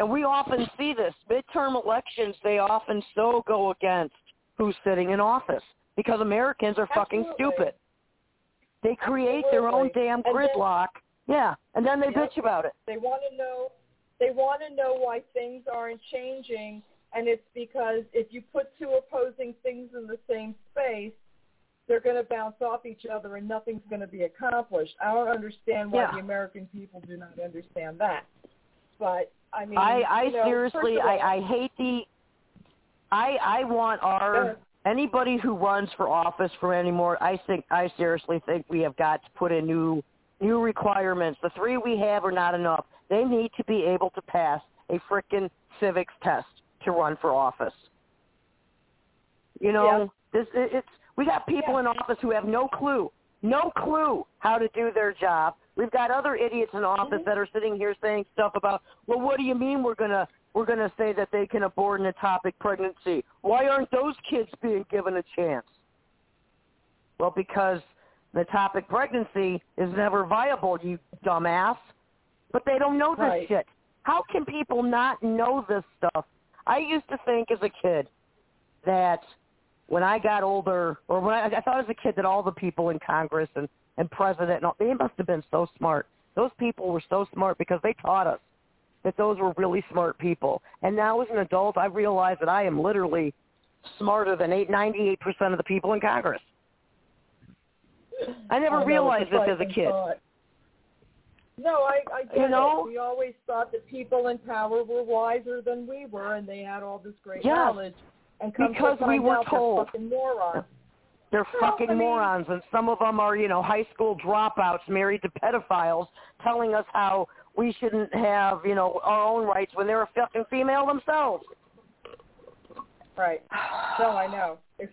S3: and we often see this midterm elections. They often so go against who's sitting in office because Americans are fucking stupid. They create their own damn
S2: And then-
S3: gridlock. yeah, and then they
S2: Yep.
S3: bitch about it.
S2: They want to know. They want to know why things aren't changing, and it's because if you put two opposing things in the same space, they're going to bounce off each other, and nothing's going to be accomplished. I don't understand why
S3: Yeah.
S2: the American people do not understand that. But I mean,
S3: I, I
S2: you know,
S3: seriously,
S2: all-
S3: I, I hate the. I, I want our anybody who runs for office for anymore. I think, I seriously think we have got to put in new, new requirements. The three we have are not enough. They need to be able to pass a frickin' civics test to run for office. You know, this it, it's we got people
S2: Yeah.
S3: in office who have no clue, no clue how to do their job. We've got other idiots in office
S2: Mhm.
S3: that are sitting here saying stuff about, well, what do you mean we're gonna we're gonna say that they can abort an ectopic pregnancy? Why aren't those kids being given a chance? Well, because the ectopic pregnancy is never viable, you dumbass. But they don't know this
S2: Right.
S3: shit. How can people not know this stuff? I used to think as a kid that when I got older, or when I, I thought as a kid that all the people in Congress and, and president, and all, they must have been so smart. Those people were so smart because they taught us that those were really smart people. And now as an adult, I realize that I am literally smarter than eight, 98% of the people in Congress. I never
S2: I know,
S3: realized this as a kid.
S2: thought. No, I, I get
S3: You know?
S2: it. We always thought that people in power were wiser than we were, and they had all this great
S3: Yes.
S2: knowledge. And come
S3: Because
S2: to
S3: we were
S2: out
S3: told.
S2: they're fucking morons.
S3: They're
S2: Well,
S3: fucking
S2: I mean-
S3: morons, and some of them are, you know, high school dropouts married to pedophiles, telling us how we shouldn't have, you know, our own rights when they're a fucking female themselves.
S2: Right. No, I know. It's,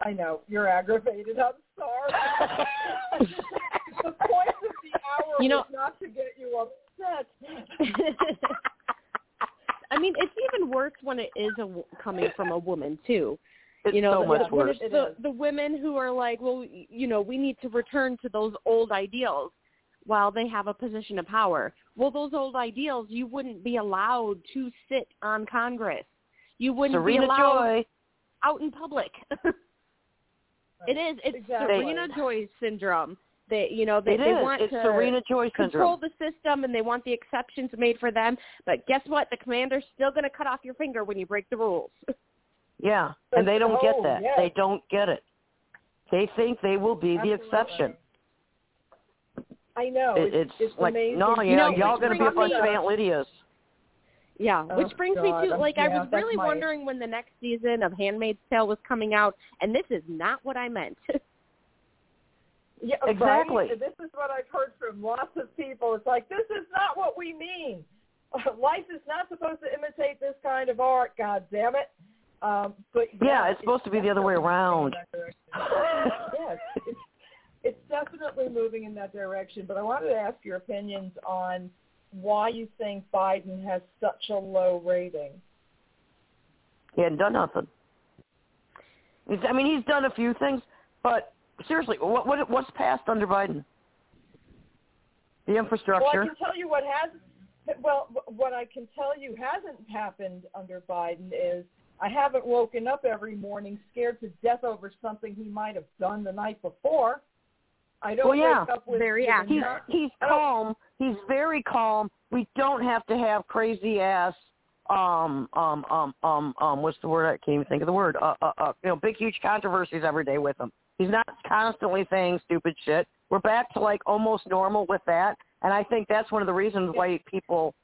S2: I know. You're aggravated. I'm sorry. [laughs] [laughs] the point hour
S1: You know-
S2: was not to get you upset. [laughs]
S1: I mean, it's even worse when it is a, w- coming from a woman too.
S3: It's
S1: you know,
S3: so
S1: the,
S3: much
S1: when
S3: worse.
S1: it's the, the women who are like, well, you know, we need to return to those old ideals while they have a position of power. Well, those old ideals, you wouldn't be allowed to sit on Congress. You wouldn't
S3: Serena
S1: be allowed
S3: Joy.
S1: out in public. [laughs] it is. It's
S2: Exactly.
S1: Serena Joy syndrome. They, you know, they,
S3: It
S1: they
S3: is.
S1: want
S3: It's
S1: to
S3: Serena Joy
S1: control
S3: syndrome.
S1: the system and they want the exceptions made for them. But guess what? The commander's still going to cut off your finger when you break the rules. [laughs]
S3: Yeah, and they don't get
S2: Oh,
S3: that.
S2: yes.
S3: They don't get it. They think they will be the exception.
S2: I know.
S3: It,
S2: it's,
S3: it's, like,
S2: amazing.
S3: no, you
S1: You
S3: know,
S1: know,
S3: y'all going to be a bunch
S1: me-
S3: of Aunt Lydias.
S1: Yeah,
S2: Oh,
S1: which brings
S2: God.
S1: me to like I was really
S2: my-
S1: wondering when the next season of Handmaid's Tale was coming out, and this is not what I meant. [laughs]
S2: Yeah,
S3: Exactly.
S2: Right? This is what I've heard from lots of people. It's like this is not what we mean. [laughs] Life is not supposed to imitate this kind of art. God damn it. Um, but
S3: Yeah, it's supposed to be the other way around. [laughs]
S2: yes, it's, it's definitely moving in that direction. But I wanted to ask your opinions on why you think Biden has such a low rating.
S3: He hadn't done nothing. He's, I mean, he's done a few things, but seriously, what, what what's passed under Biden? The infrastructure.
S2: Well, I can tell you what has. Well, what I can tell you hasn't happened under Biden is I haven't woken up every morning scared to death over something he might have done the night before. I don't
S3: Well, yeah.
S2: wake up with
S1: Very
S2: with
S1: active.
S3: he's
S2: not-
S3: he's
S2: I don't-
S3: calm. He's very calm. We don't have to have crazy ass um um um um um what's the word I can't even think of the word uh uh, uh you know big huge controversies every day with him. He's not constantly saying stupid shit. We're back to like almost normal with that, and I think that's one of the reasons why people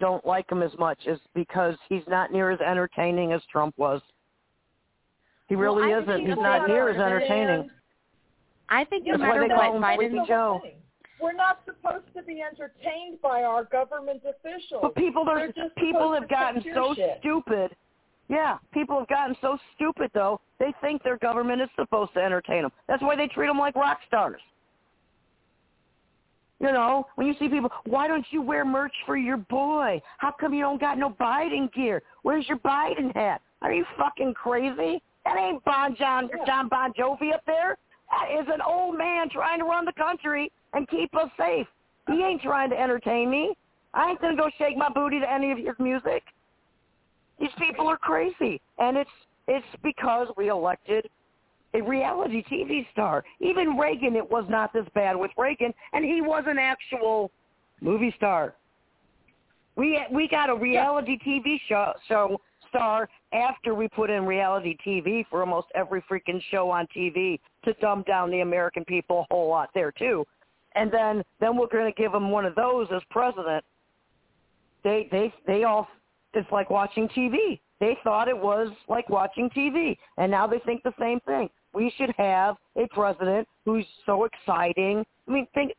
S3: don't like him as much is because he's not near as entertaining as Trump was. He really
S1: I
S3: isn't. He's not near as entertaining.
S1: I think no
S2: Yeah,
S3: That's why
S1: matter what,
S3: call him
S2: that's
S3: Sleepy
S1: Biden.
S3: Joe.
S2: We're not supposed to be entertained by our government officials.
S3: But people
S2: They're just
S3: people have gotten so
S2: shit.
S3: stupid. Yeah, people have gotten so stupid though. They think their government is supposed to entertain them. That's why they treat them like rock stars. You know, when you see people, why don't you wear merch for your boy? How come you don't got no Biden gear? Where's your Biden hat? Are you fucking crazy? That ain't Bon John John Bon Jovi up there. That is an old man trying to run the country and keep us safe. He ain't trying to entertain me. I ain't gonna go shake my booty to any of his music. People are crazy, and it's it's because we elected a reality TV star. Even Reagan, it was not this bad with Reagan, and he was an actual movie star. We we got a reality TV show show star after we put in reality TV for almost every freaking show on TV to dumb down the American people a whole lot there too. And then then we're going to give him one of those as president. They they they all it's like watching TV. They thought it was like watching TV, and now they think the same thing. We should have a president who's so exciting. I mean, think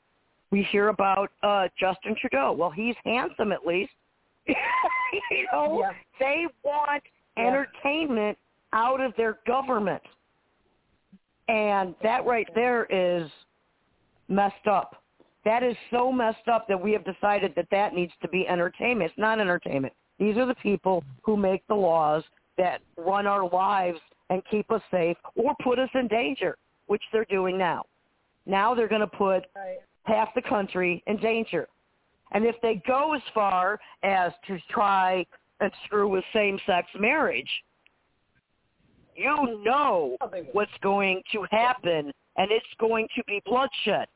S3: we hear about uh Justin Trudeau. Well, he's handsome at least. [laughs] you know,
S2: Yeah.
S3: they want
S2: Yeah.
S3: entertainment out of their government. And that right there is messed up. That is so messed up that we have decided that that needs to be entertainment. It's not entertainment. These are the people who make the laws that run our lives and keep us safe or put us in danger, which they're doing now. Now they're going to put
S2: Right.
S3: half the country in danger. And if they go as far as to try and screw with same-sex marriage, you mm-hmm. know
S2: Oh,
S3: what's going to happen, and it's going to be bloodshed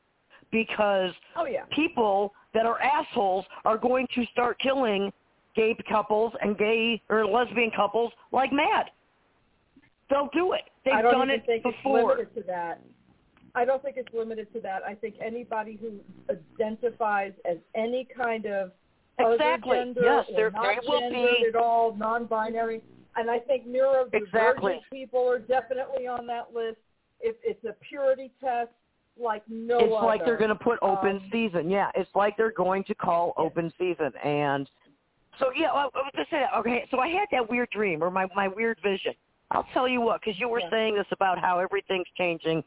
S3: because
S2: Oh yeah.
S3: people that are assholes are going to start killing gay couples and gay or lesbian couples like mad. They'll do it. They've
S2: I don't
S3: done it
S2: think
S3: before.
S2: it's limited to that. I don't think it's limited to that. I think anybody who identifies as any kind of
S3: Exactly.
S2: other gender
S3: Yes,
S2: or
S3: there-
S2: not
S3: there will be-
S2: at all, non-binary, and I think neurodivergent
S3: Exactly.
S2: people are definitely on that list. If it's a purity test like no
S3: it's
S2: other.
S3: like they're going to put open
S2: Um,
S3: season. Yeah, it's like they're going to call open season. And so, yeah, I, I was just saying, okay, so I had that weird dream or my, my weird vision. I'll tell you what, because you were
S2: Yeah.
S3: saying this about how everything's changing.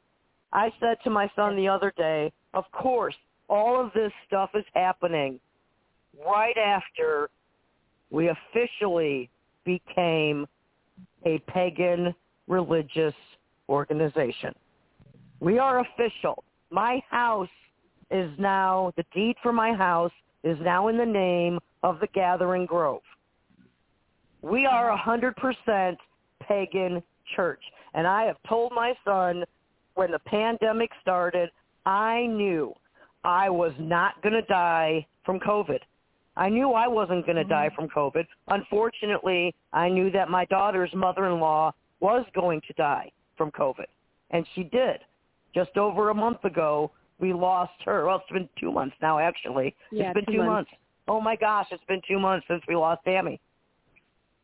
S3: I said to my son the other day, of course, all of this stuff is happening right after we officially became a pagan religious organization. We are official. My house is now, the deed for my house is now in the name of the Gathering Grove. We are a 100% pagan church. And I have told my son when the pandemic started, I knew I was not going to die from COVID. I knew I wasn't going to mm-hmm. die from COVID. Unfortunately, I knew that my daughter's mother-in-law was going to die from COVID, and she did. Just over a month ago, we lost her. Well, it's been two months now, actually.
S1: Yeah,
S3: it's been
S1: two
S3: two
S1: months.
S3: oh my gosh, it's been two months since we lost Tammy.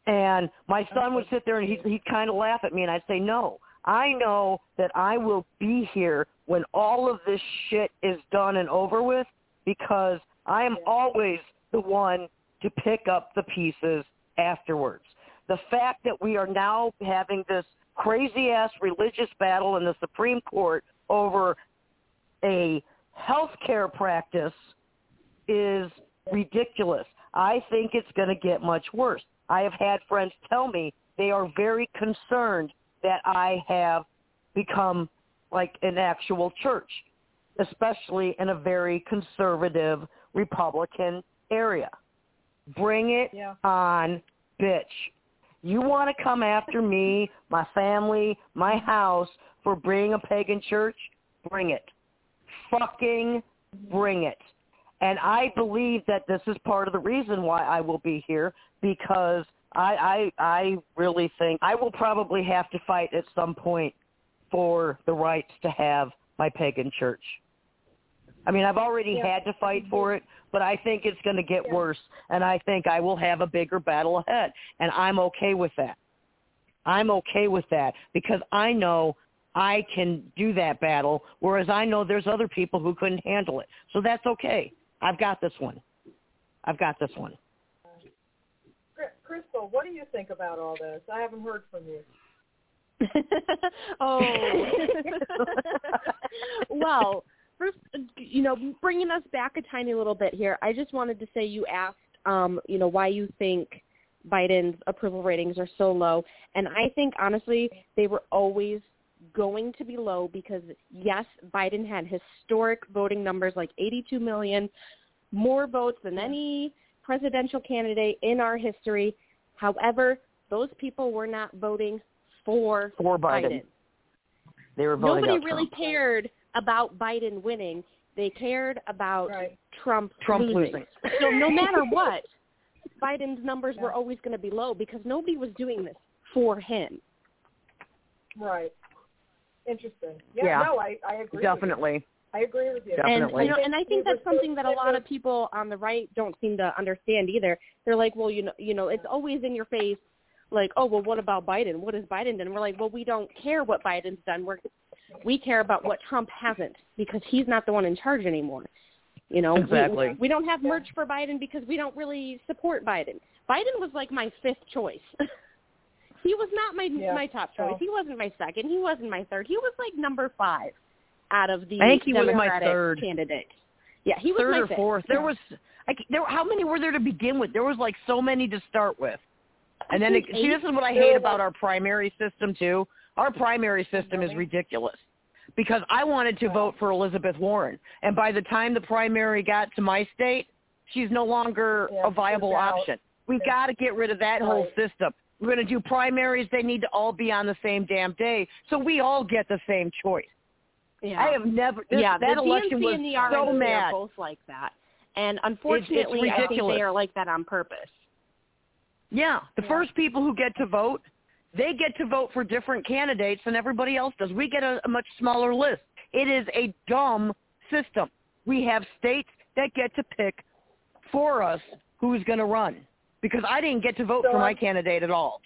S3: And my son would sit there and he'd, he'd kind of laugh at me, and I'd say, no, I know that I will be here when all of this shit is done and over with because I am always the one to pick up the pieces afterwards. The fact that we are now having this crazy ass religious battle in the Supreme Court over a health care practice is ridiculous. I think it's going to get much worse. I have had friends tell me they are very concerned that I have become like an actual church, especially in a very conservative Republican area. Bring it
S2: Yeah.
S3: on, bitch. You want to come after me, my family, my house for being a pagan church? Bring it. Fucking bring it. And I believe that this is part of the reason why I will be here because I I I really think I will probably have to fight at some point for the rights to have my pagan church. I mean, I've already
S2: Yeah.
S3: had to fight for it, but I think it's going to get
S2: Yeah.
S3: worse, and I think I will have a bigger battle ahead, and I'm okay with that. I'm okay with that because I know I can do that battle, whereas I know there's other people who couldn't handle it. So that's okay. I've got this one. I've got this one.
S2: Cry- Krystal, what do you think about all this? I haven't heard from you. [laughs]
S1: oh. [laughs] well, first, you know, bringing us back a tiny little bit here, I just wanted to say you asked, um, you know, why you think Biden's approval ratings are so low, and I think honestly they were always going to be low because yes, Biden had historic voting numbers like 82 million more votes than any presidential candidate in our history. However, those people were not voting for
S3: For Biden.
S1: Biden.
S3: They were voting
S1: Nobody really
S3: Trump.
S1: cared about Biden winning. They cared about
S2: Right.
S1: Trump,
S3: Trump
S1: losing.
S3: losing.
S1: So no [laughs] matter what, Biden's numbers were always going to be low because nobody was doing this for him.
S2: Right. Interesting. Yeah,
S3: Yeah.
S2: no, I, I agree. With
S3: Definitely.
S2: I agree with you.
S3: Definitely.
S1: And you know, and I think that's something that a lot of people on the right don't seem to understand either. They're like, well, you know, you know, it's always in your face, like, oh, well, what about Biden? What has Biden done? And we're like, well, we don't care what Biden's done. We're we care about what Trump hasn't because he's not the one in charge anymore. You know, We-
S3: Exactly.
S1: We, don't have merch for Biden because we don't really support Biden. Biden was like my fifth choice. [laughs] he was not my
S2: Yeah.
S1: my top choice. He wasn't my second. He wasn't my third. He was like number five out of the
S3: I think he was my
S1: Democratic
S3: third.
S1: candidates. Yeah, he was
S3: Third or
S1: fifth.
S3: fourth. There
S1: Yeah.
S3: was I, c- there. How many were there to begin with? There was like so many to start with. And then it,
S1: think
S3: see, this is what I hate about our primary system too. Our primary system is ridiculous because I wanted to vote for Elizabeth Warren, and by the time the primary got to my state, she's no longer
S2: Yeah,
S3: a viable option. We've
S2: Yeah.
S3: got to get rid of that whole system. We're going to do primaries. They need to all be on the same damn day, so we all get the same choice.
S1: Yeah.
S3: I have never. This,
S1: yeah,
S3: that
S1: the
S3: election
S1: DNC
S3: was
S1: and the
S3: so
S1: RNC
S3: mad.
S1: are both like that. And unfortunately, I think they are like that on purpose.
S3: Yeah, the
S2: Yeah.
S3: first people who get to vote, they get to vote for different candidates than everybody else does. We get a, a much smaller list. It is a dumb system. We have states that get to pick for us who's going to run because I didn't get to vote
S2: So
S3: for my
S2: I'm-
S3: candidate at all.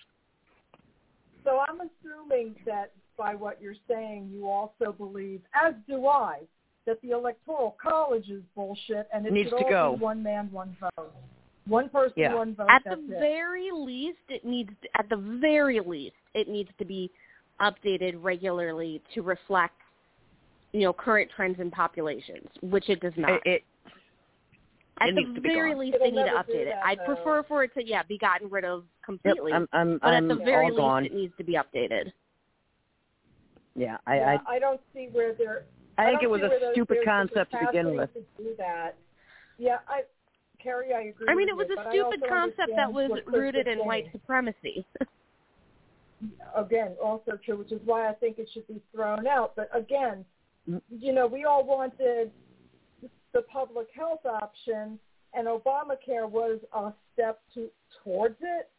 S2: So I'm assuming that by what you're saying, you also believe, as do I, that the electoral college is bullshit and it
S3: Needs
S2: should
S3: to
S2: all
S3: go.
S2: be one man, one vote. One person,
S3: Yeah.
S2: one vote.
S1: At
S2: that's
S1: the
S2: it.
S1: very least, it needs at the very least it needs to be updated regularly to reflect you know current trends in populations, which it does not.
S3: It, it
S1: At
S3: it
S1: the
S3: needs to be
S1: very
S3: gone.
S1: least,
S2: It'll
S1: they need to
S2: never do
S1: update it. I'd
S2: though.
S1: prefer for it to yeah be gotten rid of
S3: yep,
S1: completely.
S3: I'm I'm
S1: but
S3: I'm
S1: at the very least,
S3: gone.
S1: it needs to be updated.
S3: Yeah, I
S2: yeah,
S3: I,
S2: I don't see where they're.
S3: I think it was a stupid concept to begin with.
S2: To do that. Yeah, I, Kerri, I agree.
S1: I mean,
S2: with
S1: it was
S2: you,
S1: a stupid concept that was rooted in white supremacy. [laughs]
S2: again, also true, which is why I think it should be thrown out. But again,
S3: Mm.
S2: you know, we all wanted the public health option, and Obamacare was a step to, towards it.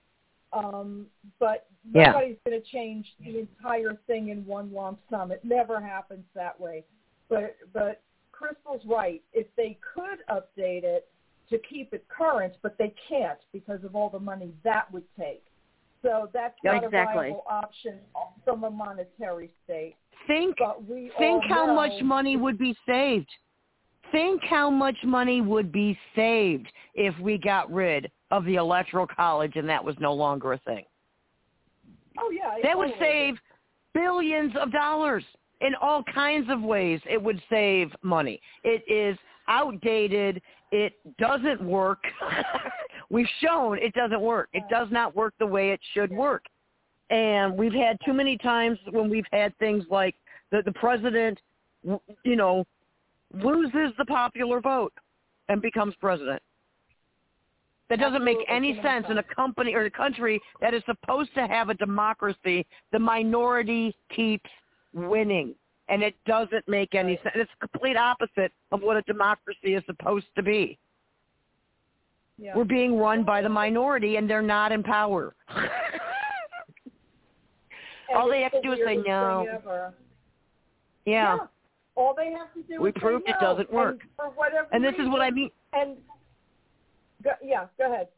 S2: Um, but
S3: Yeah.
S2: nobody's going to change the entire thing in one lump sum. It never happens that way. But but Krystal's right. If they could update it, to keep it current, but they can't because of all the money that would take. So that's not
S1: exactly.
S2: a viable option from a monetary state.
S3: Think think how
S2: know-
S3: much money would be saved. Think how much money would be saved if we got rid of the electoral college and that was no longer a thing.
S2: Oh yeah,
S3: That would save billions of dollars in all kinds of ways. It would save money. It is outdated. It doesn't work. [laughs] We've shown it doesn't work. It does not work the way it should work. And we've had too many times when we've had things like the, the president, you know, loses the popular vote and becomes president. That doesn't make any sense in a company or a country that is supposed to have a democracy. The minority keeps winning, and it doesn't make any sense. It's the complete opposite of what a democracy is supposed to be.
S2: Yeah.
S3: We're being run by the minority, and they're not in power. [laughs] All they have to do is say no.
S2: ever.
S3: yeah.
S2: All they have to do
S3: We proved it
S2: no.
S3: doesn't work.
S2: And for whatever
S3: And this is what I mean.
S2: And go, yeah, go ahead.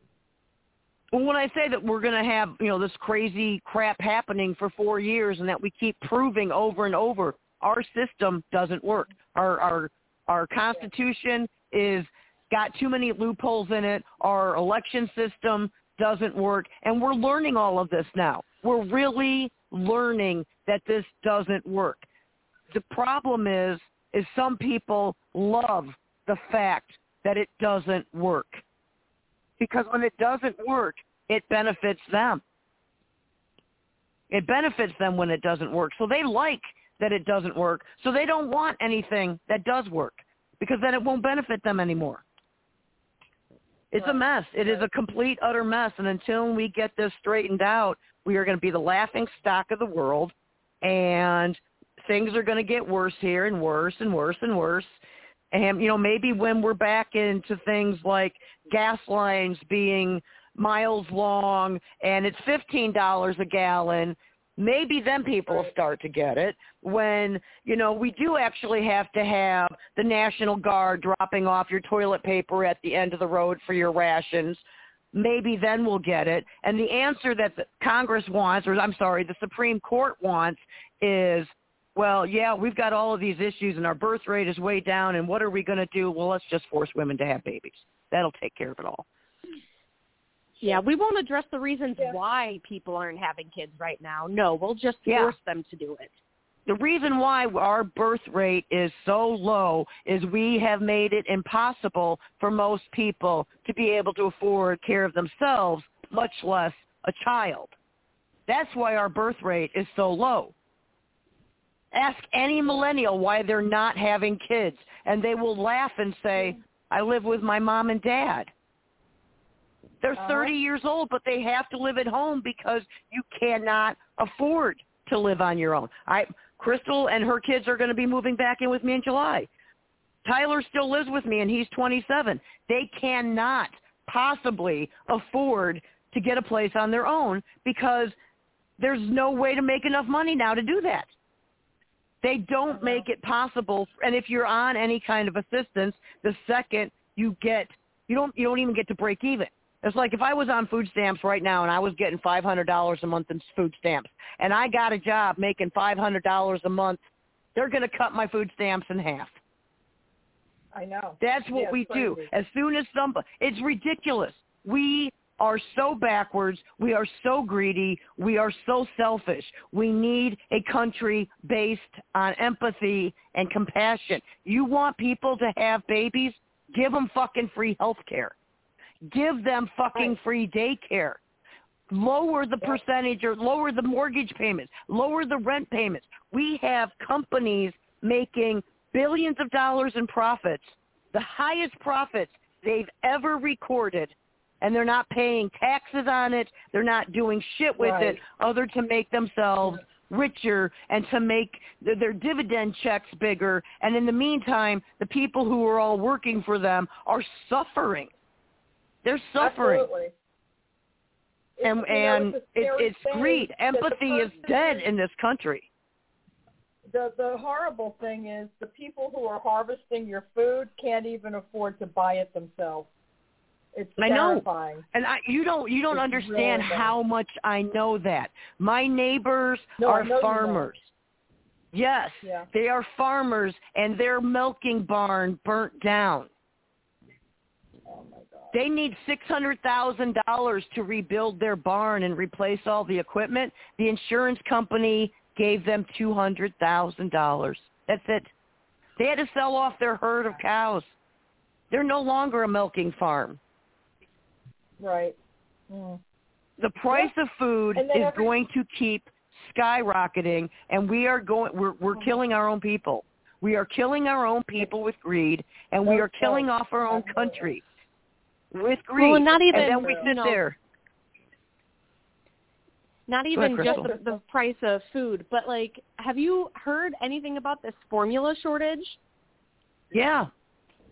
S3: When I say that we're going to have, you know, this crazy crap happening for four years and that we keep proving over and over, our system doesn't work. Our our our constitution is got too many loopholes in it. Our election system doesn't work, and we're learning all of this now. We're really learning that this doesn't work. The problem is is some people love the fact that it doesn't work because when it doesn't work, it benefits them. It benefits them when it doesn't work. So they like that it doesn't work. So they don't want anything that does work because then it won't benefit them anymore. It's a mess. It is a complete, utter mess. And until we get this straightened out, we are going to be the laughing stock of the world. And things are going to get worse here and worse and worse and worse. And, you know, maybe when we're back into things like gas lines being miles long and it's $15 a gallon, maybe then people will start to get it. When, you know, we do actually have to have the National Guard dropping off your toilet paper at the end of the road for your rations, maybe then we'll get it. And the answer that the Congress wants, or I'm sorry, the Supreme Court wants is, well, yeah, we've got all of these issues and our birth rate is way down and what are we going to do? Well, let's just force women to have babies. That'll take care of it all.
S1: Yeah, we won't address the reasons
S2: Yeah.
S1: why people aren't having kids right now. No, we'll just
S3: Yeah.
S1: force them to do it.
S3: The reason why our birth rate is so low is we have made it impossible for most people to be able to afford care of themselves, much less a child. That's why our birth rate is so low. Ask any millennial why they're not having kids, and they will laugh and say, I live with my mom and dad. They're
S2: Uh-huh.
S3: 30 years old, but they have to live at home because you cannot afford to live on your own. I Krystal and her kids are going to be moving back in with me in July. Tyler still lives with me and he's 27. They cannot possibly afford to get a place on their own because there's no way to make enough money now to do that. They don't uh-huh. make it possible. And if you're on any kind of assistance, the second you get, you don't, you don't even get to break even. It's like if I was on food stamps right now and I was getting $500 a month in food stamps and I got a job making $500 a month, they're going to cut my food stamps in half.
S2: I know.
S3: That's what
S2: Yeah,
S3: we do. As soon as somebody, it's ridiculous. We are so backwards. We are so greedy. We are so selfish. We need a country based on empathy and compassion. You want people to have babies? Give them fucking free health care. Give them fucking free daycare. Lower the percentage or lower the mortgage payments. Lower the rent payments. We have companies making billions of dollars in profits, the highest profits they've ever recorded, and they're not paying taxes on it. They're not doing shit with
S2: Right.
S3: it other to make themselves richer and to make th- their dividend checks bigger. And in the meantime, the people who are all working for them are suffering. They're suffering.
S2: Absolutely.
S3: And,
S2: It's, you know,
S3: and
S2: it's,
S3: it, it's greed. Empathy is dead in this country.
S2: the the horrible thing is the people who are harvesting your food can't even afford to buy it themselves. It's
S3: I know. And I, you don't you don't
S2: It's
S3: understand
S2: really
S3: how much I know that. My neighbors
S2: No,
S3: are
S2: know you know.
S3: farmers. Yes,
S2: Yeah.
S3: they are farmers, and their milking barn burnt down.
S2: Oh my god.
S3: They need six hundred thousand dollars to rebuild their barn and replace all the equipment. The insurance company gave them two hundred thousand dollars. That's it. They had to sell off their herd of cows. They're no longer a milking farm.
S2: Right. Mm.
S3: The price of food is
S2: every-
S3: going to keep skyrocketing, and we are going. We're we're
S2: Mhm.
S3: killing our own people. We are killing our own people with greed, and we are killing off our own country with greed.
S1: Well, and not even,
S3: and then we sit there.
S1: Not
S3: Go ahead,
S1: even just the, the price of food, but like, have you heard anything about this formula shortage?
S3: Yeah.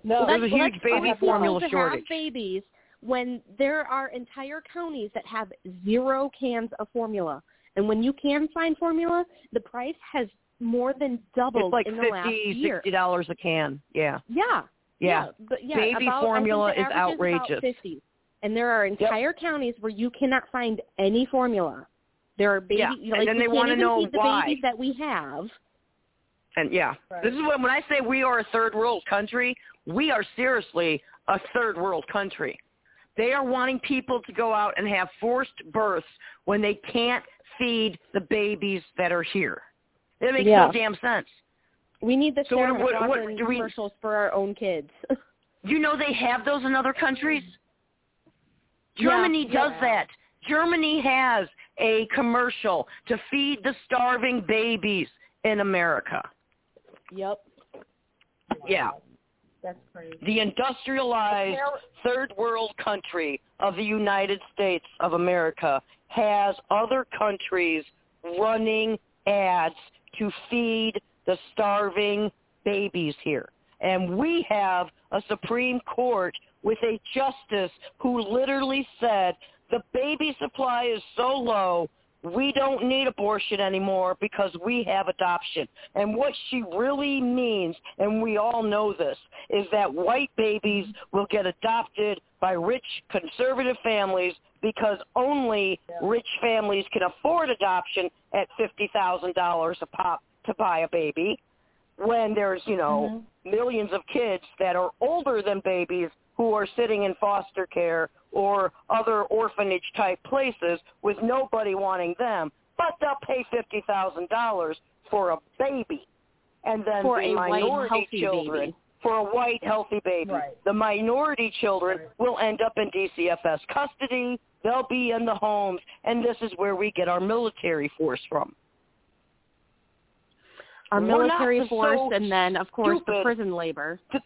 S2: No,
S3: Well, there's a huge baby formula
S1: to
S3: shortage.
S1: Have babies when there are entire counties that have zero cans of formula, and when you can find formula, the price has more than doubled
S3: It's like
S1: in the last
S3: fifty,
S1: year.
S3: sixty dollars a can. Yeah.
S1: Yeah.
S3: Yeah.
S1: but yeah,
S3: Baby
S1: about,
S3: formula is outrageous.
S1: About 50. And there are entire counties where you cannot find any formula. There are baby,
S3: Yeah,
S1: you know,
S3: and
S1: like
S3: then they wanna know
S1: feed the
S3: why.
S1: babies that we have.
S3: And yeah,
S2: Right.
S3: this is when when I say we are a third world country, we are seriously a third world country. They are wanting people to go out and have forced births when they can't feed the babies that are here. It makes
S1: Yeah.
S3: no damn sense.
S1: We need the
S3: So
S1: Sarah
S3: what- what- what we-
S1: commercials for our own kids. [laughs]
S3: You know they have those in other countries?
S1: Yeah,
S3: Germany does
S2: yeah.
S3: that. Germany has a commercial to feed the starving babies in America.
S1: yep.
S3: Yeah.
S2: That's crazy.
S3: The industrialized third world country of the United States of America has other countries running ads to feed the starving babies here. And we have a Supreme Court with a justice who literally said the baby supply is so low, we don't need abortion anymore because we have adoption. And what she really means, and we all know this, is that white babies will get adopted by rich conservative families because only rich families can afford adoption at $50,000 a pop to buy a baby when there's, you know, mm-hmm. millions of kids that are older than babies who are sitting in foster care or other orphanage type places with nobody wanting them, but they'll pay fifty thousand dollars for a baby, and then
S1: For
S3: the minority
S1: healthy
S3: children
S1: baby.
S3: for a white healthy baby.
S2: Right.
S3: The minority children
S2: Right.
S3: will end up in DCFS custody. They'll be in the homes, and this is where we get our military force from.
S1: Our
S3: We're
S1: military
S3: so
S1: force, and then of course the prison labor.
S3: the,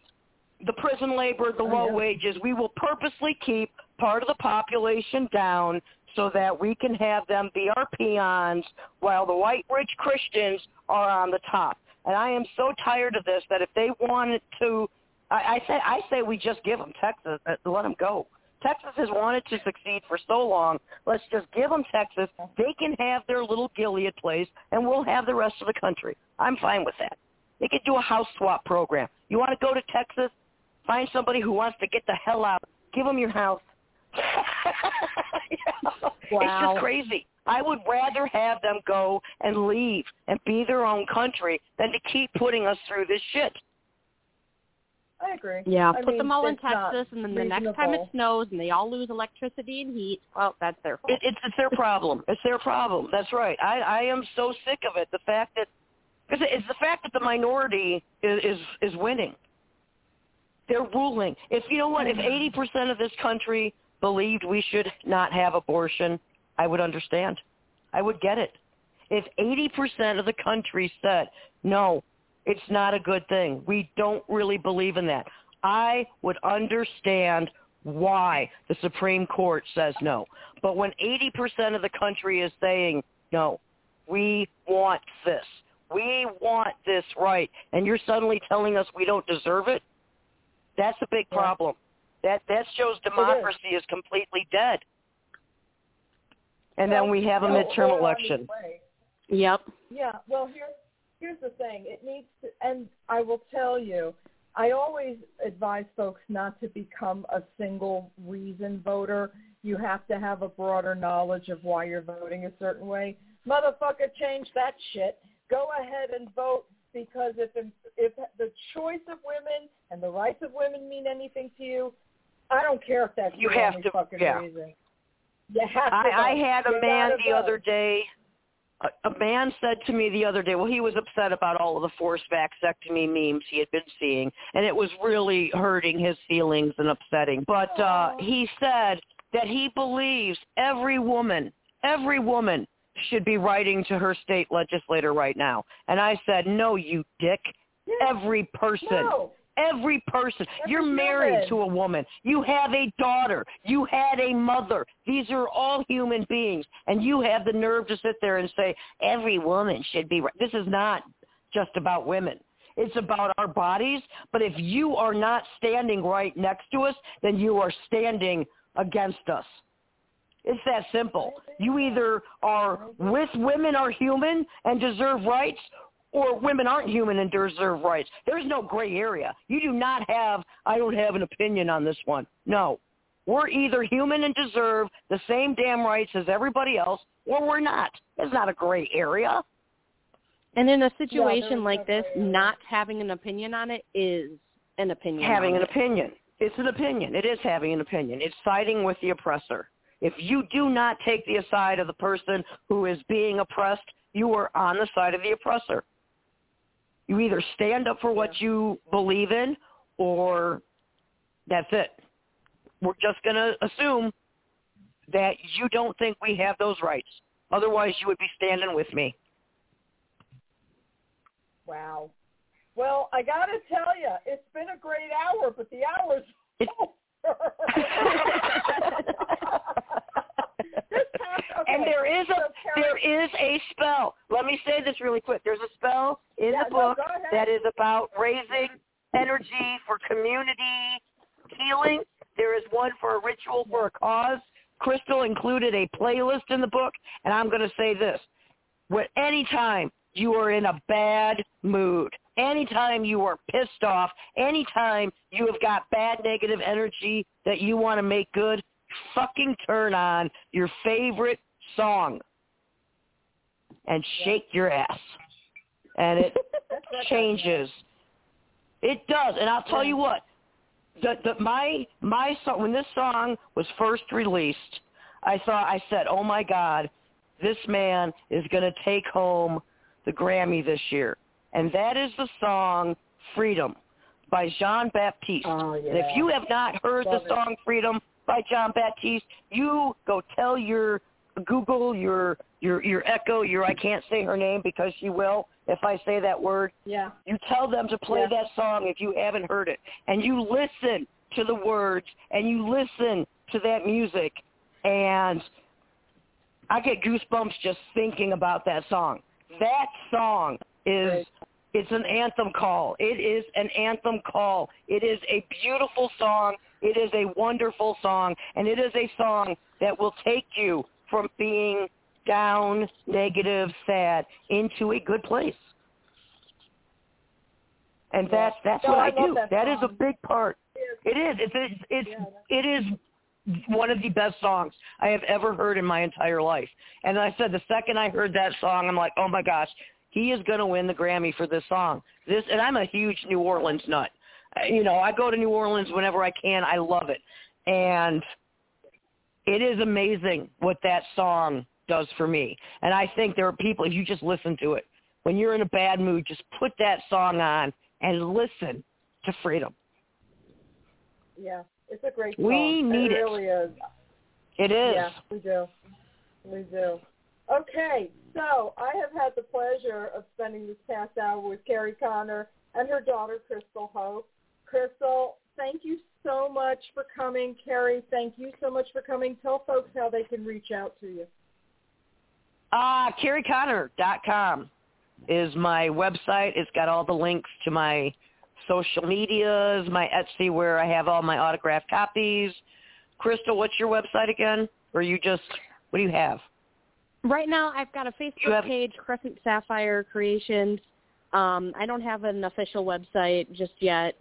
S3: the prison labor, the low wages. We will purposely keep part of the population down so that we can have them be our peons while the white rich Christians are on the top. And I am so tired of this that if they wanted to, I, I say I say we just give them Texas, uh, let them go. Texas has wanted to succeed for so long. Let's just give them Texas. They can have their little Gilead place, and we'll have the rest of the country. I'm fine with that. They could do a house swap program. You want to go to Texas? Find somebody who wants to get the hell out. Give them your house. You [laughs] know, It's just crazy. I would rather have them go and leave and be their own country than to keep putting us through this shit.
S2: I agree.
S1: Yeah,
S2: I
S1: put
S2: mean,
S1: them all in Texas, and then the next time it snows and they all lose electricity and heat, well, that's their fault.
S3: It, it's, it's their problem. [laughs] It's their problem. That's right. I, I am so sick of it. The fact that because it's the fact that the minority is, is is winning. They're ruling. If you know what, if eighty percent of this country believed we should not have abortion, I would understand. I would get it. If eighty percent of the country said no, it's not a good thing. We don't really believe in that. I would understand why the Supreme Court says no. But when 80% of the country is saying no, we want this. We want this right. And you're suddenly telling us we don't deserve it? That's a big
S2: Yeah.
S3: Problem. That that shows democracy is completely dead. And then we have a
S2: Well,
S3: midterm
S2: we're on the
S3: election.
S1: Yep.
S2: Yeah, well, here, here's the thing. It needs to, and I will tell you, I always advise folks not to become a single reason voter. You have to have a broader knowledge of why you're voting a certain way. Motherfucker, change that shit. Go ahead and vote because if if the choice of women and the rights of women mean anything to you, I don't care if that's
S3: you
S2: the
S3: have
S2: only
S3: to,
S2: fucking
S3: yeah.
S2: reason. You have to
S3: I, I had a man the other day. A, a man said to me the other day, well, he was upset about all of the forced vasectomy memes he had been seeing, and it was really hurting his feelings and upsetting. But uh, he said that he believes every woman, every woman should be writing to her state legislator right now. And I said, no, you dick. Every person.
S2: No.
S3: Every person.
S2: Every
S3: You're married
S2: human.
S3: to a woman. You have a daughter. You had a mother. These are all human beings. And you have the nerve to sit there and say, every woman should be right. This is not just about women. It's about our bodies. But if you are not standing right next to us, then you are standing against us. It's that simple. You either are with women are human and deserve rights or women aren't human and deserve rights. There's no gray area. You do not have, I don't have an opinion on this one. No. We're either human and deserve the same damn rights as everybody else or we're not. There's not a gray area.
S1: And in a situation
S2: is
S1: like this, not having an opinion on it is an opinion.
S3: having an
S1: it.
S3: opinion. It's an opinion. It is having an opinion. It's siding with the oppressor. If you do not take the side of the person who is being oppressed, you are on the side of the oppressor. You either stand up for what you believe in or that's it. We're just going to assume that you don't think we have those rights. Otherwise, you would be standing with me.
S2: Wow. Well, I got to tell you, it's been a great hour, but the hour's over. [laughs] [laughs] Okay,
S3: And there is a
S2: so
S3: there is a spell. Let me say this really quick. There's a spell in
S2: Yeah,
S3: the book
S2: ahead.
S3: that is about raising energy for community healing. There is one for a ritual for a cause. Krystal included a playlist in the book, and I'm going to say this: when anytime you are in a bad mood, anytime you are pissed off, anytime you have got bad negative energy that you want to make good, fucking turn on your favorite song and shake your ass. And it [laughs]
S2: That's what I
S3: changes. It does. And I'll tell you what, the, the, my my song when this song was first released, I thought I said, "Oh my God, this man is going to take home the Grammy this year." And that is the song "Freedom" by Jon Batiste.
S2: Oh,
S3: And if you have not heard
S2: Love
S3: the
S2: it.
S3: song "Freedom" by Jon Batiste, you go tell your Google, your your your Echo, your I can't say her name because she will if I say that word.
S2: Yeah.
S3: You tell them to play
S2: Yeah.
S3: that song if you haven't heard it, and you listen to the words and you listen to that music, and I get goosebumps just thinking about that song. That song is. It's an anthem call. It is an anthem call. It is a beautiful song. It is a wonderful song, and it is a song that will take you from being down, negative, sad into a good place. And that's that's
S2: No,
S3: what
S2: I
S3: I, do.
S2: that
S3: that is a big part. It is. It's it's, it's
S2: Yeah.
S3: it is one of the best songs I have ever heard in my entire life. And I said the second I heard that song, I'm like, oh my gosh, he is going to win the Grammy for this song. This, and I'm a huge New Orleans nut. Uh, You know, I go to New Orleans whenever I can. I love it, and it is amazing what that song does for me. And I think there are people, if you just listen to it, when you're in a bad mood, just put that song on and listen to Freedom.
S2: Yeah. It's a great song.
S3: We need
S2: it.
S3: it.
S2: really is.
S3: It is.
S2: Yeah, we do. We do. Okay, so I have had the pleasure of spending this past hour with Kerri Connor and her daughter, Krystal Hope. Krystal, thank you so much for coming. Kerri, thank you so much for coming. Tell folks how they can reach out to you.
S3: Uh, KerriConnor.com is my website. It's got all the links to my social medias, my Etsy where I have all my autographed copies. Krystal, what's your website again? Or you just, what do you have?
S1: Right now, I've got a Facebook
S3: have-
S1: page, Crescent Sapphire Creations. Um, I don't have an official website just yet.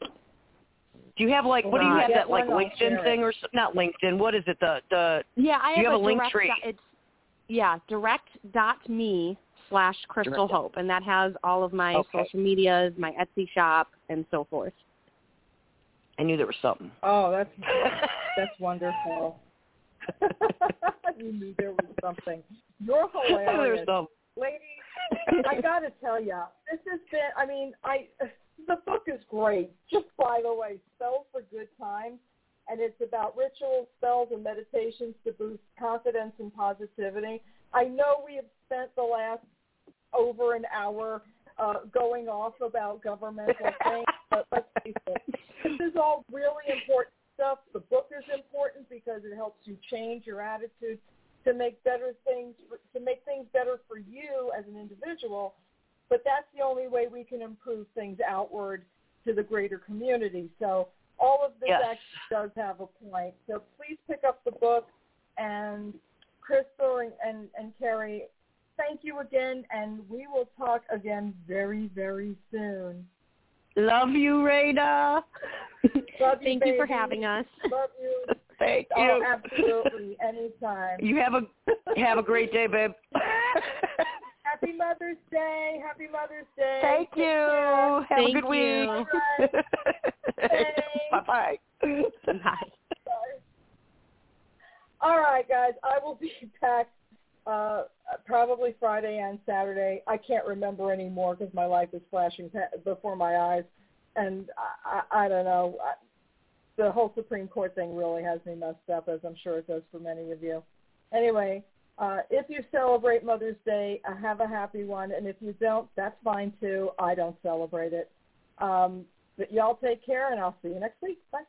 S3: Do you have like what do you have
S2: get
S3: that like LinkedIn thing or not LinkedIn? What is it? The the
S1: Yeah, I
S3: You
S1: have,
S3: have a link
S1: direct
S3: tree.
S1: dot- It's yeah, direct dot me slash Krystal
S3: Direct.
S1: Hope, and that has all of my
S3: Okay.
S1: social medias, my Etsy shop, and so forth.
S3: I knew there was something.
S2: Oh, that's [laughs] that's wonderful. [laughs] you knew there was something. You're
S3: I [laughs] knew there was
S2: hilarious, ladies. I got to tell you, this has been. I mean, I the book is great. Just by the way, spells for good times, and it's about rituals, spells, and meditations to boost confidence and positivity. I know we have spent the last over an hour uh, going off about governmental [laughs] things, but let's face it, this is all really important stuff. The book is important because it helps you change your attitude to make better things, to make things better for you as an individual. But that's the only way we can improve things outward to the greater community. So all of this
S3: Yes.
S2: actually does have a point. So please pick up the book. And Krystal and, and, and Kerri, thank you again. And we will talk again very, very soon.
S3: Love you, Raina.
S2: Love you,
S1: Thank you for having us.
S2: Love you. [laughs]
S3: Thank
S2: Oh,
S3: you.
S2: absolutely. Anytime.
S3: You have a have a great day, babe.
S2: Happy Mother's Day. Happy Mother's Day.
S3: Thank
S2: Take
S3: you.
S2: care.
S3: Have
S1: Thank
S3: a good
S1: you.
S3: week.
S2: Thanks. [laughs]
S3: bye bye.
S1: Bye.
S2: Sorry. All right, guys. I will be [laughs] back uh, probably Friday and Saturday. I can't remember anymore because my life is flashing before my eyes, and I, I, I don't know. I, the whole Supreme Court thing really has me messed up, as I'm sure it does for many of you. Anyway, uh, if you celebrate Mother's Day, uh, have a happy one, and if you don't, that's fine too. I don't celebrate it. Um, but y'all take care, and I'll see you next week. Bye.